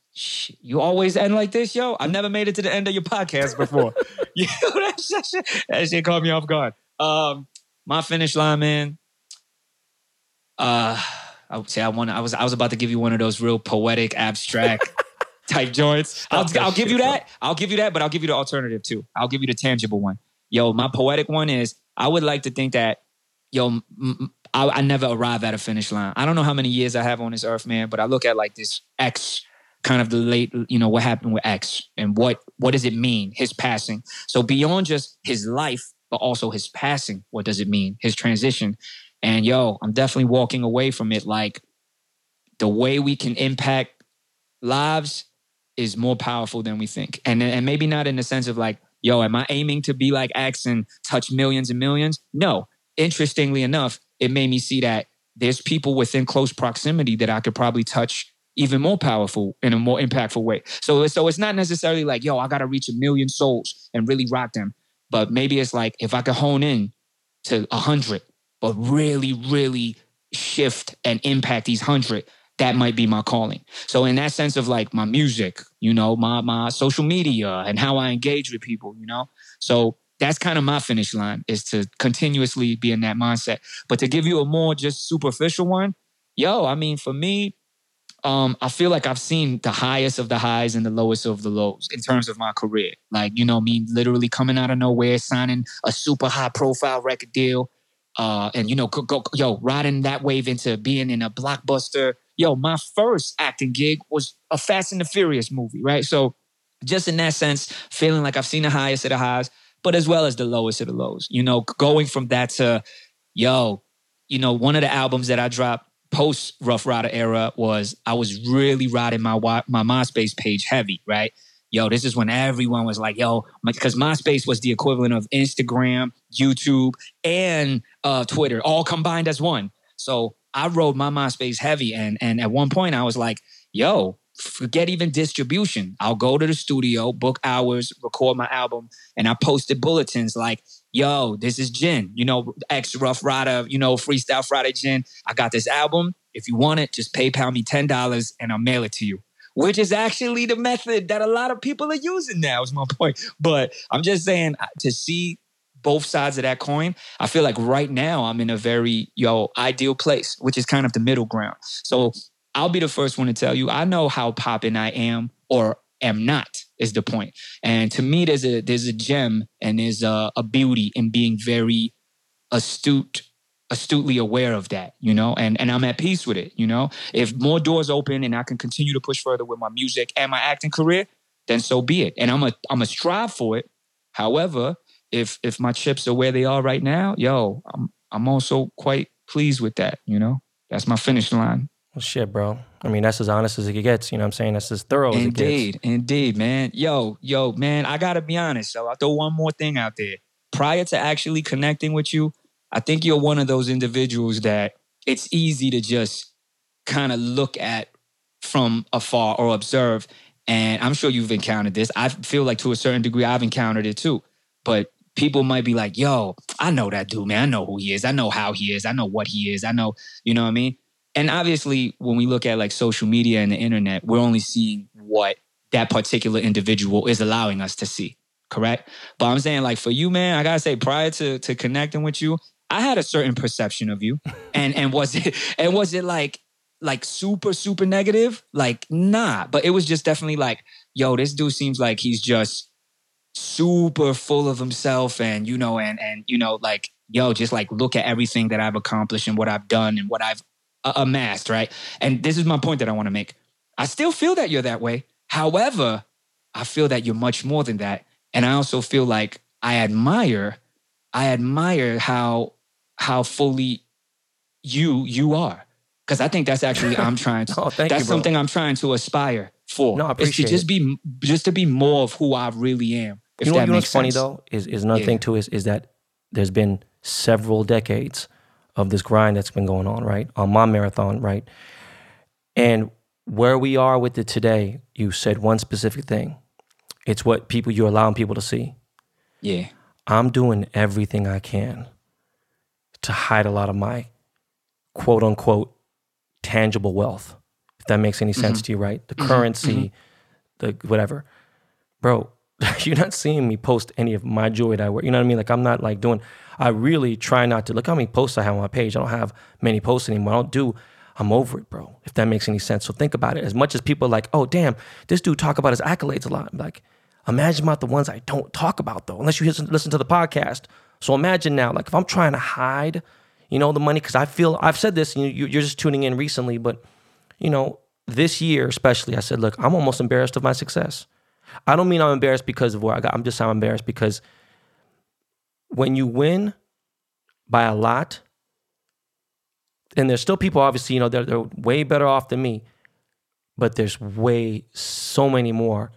Speaker 2: You always end like this, yo. I've never made it to the end of your podcast before. yo, that shit, that shit caught me off guard. Um, my finish line, man. Uh, I would say I want. I was. I was about to give you one of those real poetic, abstract type joints. I'll, I'll give you that. I'll give you that. But I'll give you the alternative too. I'll give you the tangible one. Yo, my poetic one is. I would like to think that. Yo, m- m- I, I never arrive at a finish line. I don't know how many years I have on this earth, man, but I look at like this X kind of the late, you know, what happened with X and what what does it mean, his passing. So beyond just his life, but also his passing, what does it mean? His transition. And yo, I'm definitely walking away from it like the way we can impact lives is more powerful than we think. And and maybe not in the sense of like, yo, am I aiming to be like X and touch millions and millions? No. Interestingly enough, it made me see that there's people within close proximity that I could probably touch even more powerful in a more impactful way. So, so it's not necessarily like, yo, I got to reach a million souls and really rock them. But maybe it's like if I could hone in to a hundred, but really, really shift and impact these hundred, that might be my calling. So in that sense of like my music, you know, my my social media and how I engage with people, you know. So that's kind of my finish line is to continuously be in that mindset. But to give you a more just superficial one, yo, I mean, for me, um, I feel like I've seen the highest of the highs and the lowest of the lows in terms of my career. Like, you know, me literally coming out of nowhere, signing a super high profile record deal, uh, and you know, go, go, yo, riding that wave into being in a blockbuster. Yo, my first acting gig was a Fast and the Furious movie, right? So, just in that sense, feeling like I've seen the highest of the highs, but as well as the lowest of the lows. You know, going from that to, yo, you know, one of the albums that I dropped post Ruff Ryder era was I was really riding my my MySpace page heavy, right? Yo, this is when everyone was like, yo, because MySpace was the equivalent of Instagram, YouTube, and uh, Twitter, all combined as one. So I rode my MySpace heavy, and and at one point I was like, yo, forget even distribution. I'll go to the studio, book hours, record my album, and I posted bulletins like, yo, this is Jin, you know, ex Ruff Ryder, you know, Freestyle Friday Jin. I got this album. If you want it, just PayPal me $10 and I'll mail it to you. Which is actually the method that a lot of people are using now, is my point. But I'm just saying to see both sides of that coin, I feel like right now I'm in a very, yo, ideal place, which is kind of the middle ground. So I'll be the first one to tell you, I know how popping I am or am not is the point. And to me, there's a there's a gem and there's a, a beauty in being very astute astutely aware of that, you know, and and I'm at peace with it, you know. If more doors open and I can continue to push further with my music and my acting career, then so be it. And I'm a I'm a strive for it. However, if if my chips are where they are right now, yo, I'm I'm also quite pleased with that, you know. That's my finish line.
Speaker 1: Well, shit, bro. I mean, that's as honest as it gets. You know what I'm saying? That's as thorough as
Speaker 2: indeed,
Speaker 1: it gets.
Speaker 2: Indeed. Indeed, man. Yo, yo, man, I gotta be honest. So I'll throw one more thing out there. Prior to actually connecting with you, I think you're one of those individuals that it's easy to just kind of look at from afar or observe. And I'm sure you've encountered this. I feel like to a certain degree, I've encountered it too. But people might be like, yo, I know that dude, man. I know who he is. I know how he is. I know what he is. I know, you know what I mean? And obviously when we look at like social media and the internet we're only seeing what that particular individual is allowing us to see correct? But i'm saying like for you man i gotta say prior to to connecting with you i had a certain perception of you. And and was it and was it like like super super negative? Like nah. But it was just definitely like yo this dude seems like he's just super full of himself and you know and and you know like yo just like look at everything that i've accomplished and what i've done and what i've amassed, right? And this is my point that I want to make. I still feel that you're that way. However, I feel that you're much more than that. And I also feel like I admire, I admire how how fully you you are. Because I think that's actually I'm trying to. oh, that's you, something I'm trying to aspire for.
Speaker 1: No, I appreciate
Speaker 2: to just
Speaker 1: it.
Speaker 2: be just to be more of who I really am.
Speaker 1: If you know, you know what's sense. funny though is is another yeah. thing too is is that there's been several decades of this grind that's been going on, right? On my marathon, right? And where we are with it today, you said one specific thing. It's what people you're allowing people to see.
Speaker 2: Yeah.
Speaker 1: I'm doing everything I can to hide a lot of my quote unquote tangible wealth. If that makes any sense mm-hmm. to you, right? The mm-hmm. currency, mm-hmm. the whatever. Bro, you're not seeing me post any of my jewelry that I wear. You know what I mean? Like I'm not like doing I really try not to look how many posts I have on my page. I don't have many posts anymore. I don't do. I'm over it, bro. If that makes any sense. So think about it. As much as people are like, oh damn, this dude talk about his accolades a lot. I'm like, imagine about the ones I don't talk about though, unless you listen to the podcast. So imagine now, like if I'm trying to hide, you know, the money, because I feel I've said this, you, you're just tuning in recently, but you know, this year, especially, I said, look, I'm almost embarrassed of my success. I don't mean I'm embarrassed because of where I got. I'm just I'm embarrassed because when you win by a lot, and there's still people, obviously, you know, they're, they're way better off than me, but there's way so many more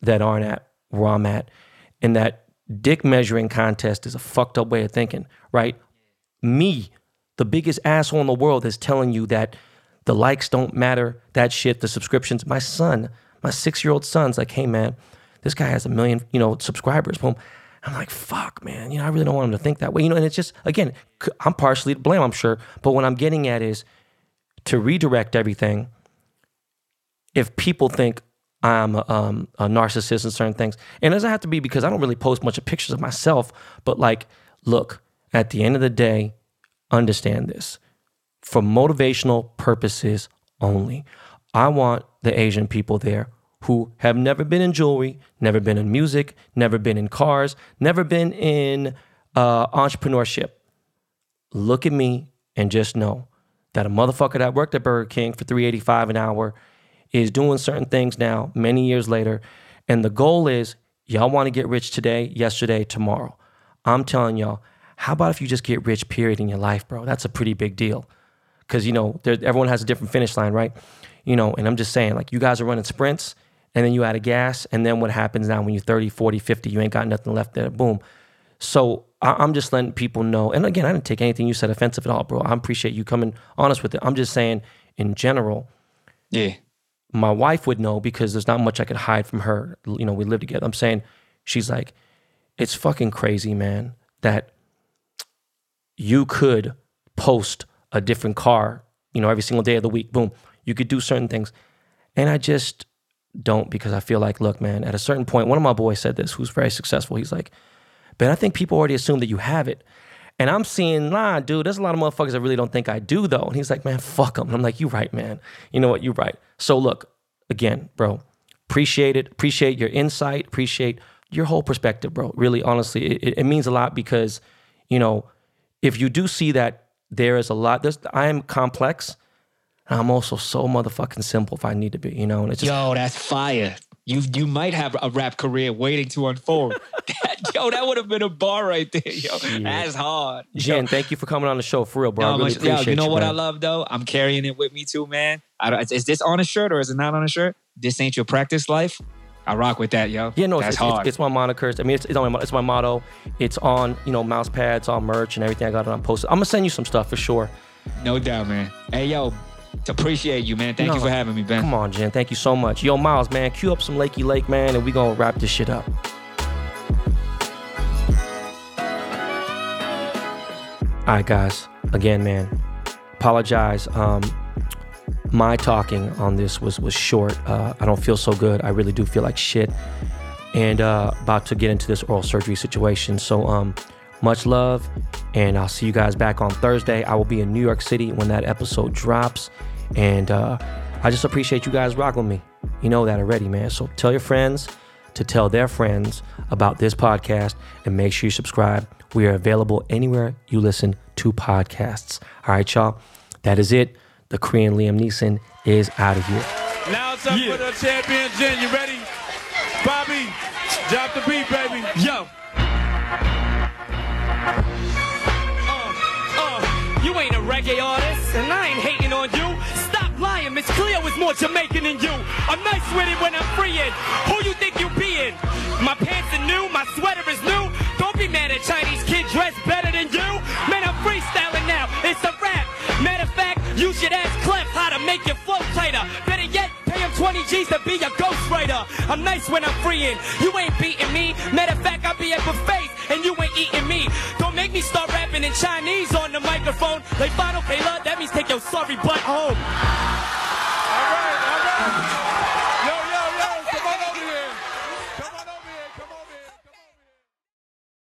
Speaker 1: that aren't at where I'm at. And that dick measuring contest is a fucked up way of thinking, right? Me, the biggest asshole in the world, is telling you that the likes don't matter, that shit, the subscriptions. My son, my six year old son's like, hey man, this guy has a million, you know, subscribers. Boom. I'm like, fuck, man. You know, I really don't want him to think that way. You know, and it's just again, I'm partially to blame, I'm sure. But what I'm getting at is to redirect everything. If people think I'm a, um, a narcissist in certain things, and it doesn't have to be because I don't really post much of pictures of myself. But like, look, at the end of the day, understand this for motivational purposes only. I want the Asian people there who have never been in jewelry, never been in music, never been in cars, never been in uh, entrepreneurship. Look at me and just know that a motherfucker that worked at Burger King for 385 an hour is doing certain things now, many years later. And the goal is y'all want to get rich today, yesterday, tomorrow. I'm telling y'all, how about if you just get rich, period, in your life, bro? That's a pretty big deal. Because, you know, everyone has a different finish line, right? You know, and I'm just saying, like, you guys are running sprints and then you add a gas. And then what happens now when you're 30, 40, 50, you ain't got nothing left there. Boom. So I, am just letting people know. And again, I didn't take anything you said offensive at all, bro. I appreciate you coming honest with it. I'm just saying, in general,
Speaker 2: yeah,
Speaker 1: my wife would know because there's not much I could hide from her. You know, we live together. I'm saying, she's like, it's fucking crazy, man, that you could post a different car, you know, every single day of the week. Boom. You could do certain things. And I just, don't because I feel like, look, man, at a certain point, one of my boys said this, who's very successful. He's like, but I think people already assume that you have it. And I'm seeing, nah, dude, there's a lot of motherfuckers that really don't think I do, though. And he's like, man, fuck them. And I'm like, you right, man. You know what? You right. So look, again, bro, appreciate it. Appreciate your insight. Appreciate your whole perspective, bro. Really, honestly, it, it means a lot because, you know, if you do see that there is a lot, there's, I am complex I'm also so motherfucking simple if I need to be, you know. And it's
Speaker 2: just, yo, that's fire. You you might have a rap career waiting to unfold. that, yo, that would have been a bar right there, yo. Shit. That's hard.
Speaker 1: Jin, thank you for coming on the show for real, bro. No, I really
Speaker 2: much,
Speaker 1: appreciate
Speaker 2: yo, you know
Speaker 1: you,
Speaker 2: what
Speaker 1: man.
Speaker 2: I love though? I'm carrying it with me too, man. is this on a shirt or is it not on a shirt? This ain't your practice life. I rock with that, yo.
Speaker 1: Yeah, no,
Speaker 2: That's
Speaker 1: it's,
Speaker 2: hard.
Speaker 1: It's, it's my monikers. I mean, it's, it's, on my, it's my motto. It's on, you know, mouse pads, on merch and everything. I got it on post. I'm gonna send you some stuff for sure.
Speaker 2: No doubt, man. Hey, yo, appreciate you, man. Thank no, you for having me, Ben.
Speaker 1: Come on, Jin. Thank you so much. Yo, Miles, man, cue up some Lakey Lake, man, and we gonna wrap this shit up. All right, guys. Again, man, apologize. Um, my talking on this was was short. Uh, I don't feel so good. I really do feel like shit, and uh, about to get into this oral surgery situation. So, um, much love, and I'll see you guys back on Thursday. I will be in New York City when that episode drops. And uh, I just appreciate you guys rocking me. You know that already, man. So tell your friends to tell their friends about this podcast and make sure you subscribe. We are available anywhere you listen to podcasts. All right, y'all. That is it. The Korean Liam Neeson is out of here.
Speaker 3: Now it's up yeah. for the champion, Jin. You ready? Bobby, drop the beat, baby.
Speaker 4: Yo. Reggae artist, and I ain't hating on you. Lion, Miss Cleo is more Jamaican than you. I'm nice with it when I'm freeing. Who you think you being? My pants are new, my sweater is new. Don't be mad at Chinese kid dressed better than you. Man, I'm freestyling now. It's a rap. Matter of fact, you should ask Clef how to make your flow tighter. 20 G's to be a ghostwriter. I'm nice when I'm freeing. You ain't beating me. Matter of fact, I be at buffets and you ain't eating me. Don't make me start rapping in Chinese on the microphone. Like Final Payla, that means take your sorry butt home. All right, all right.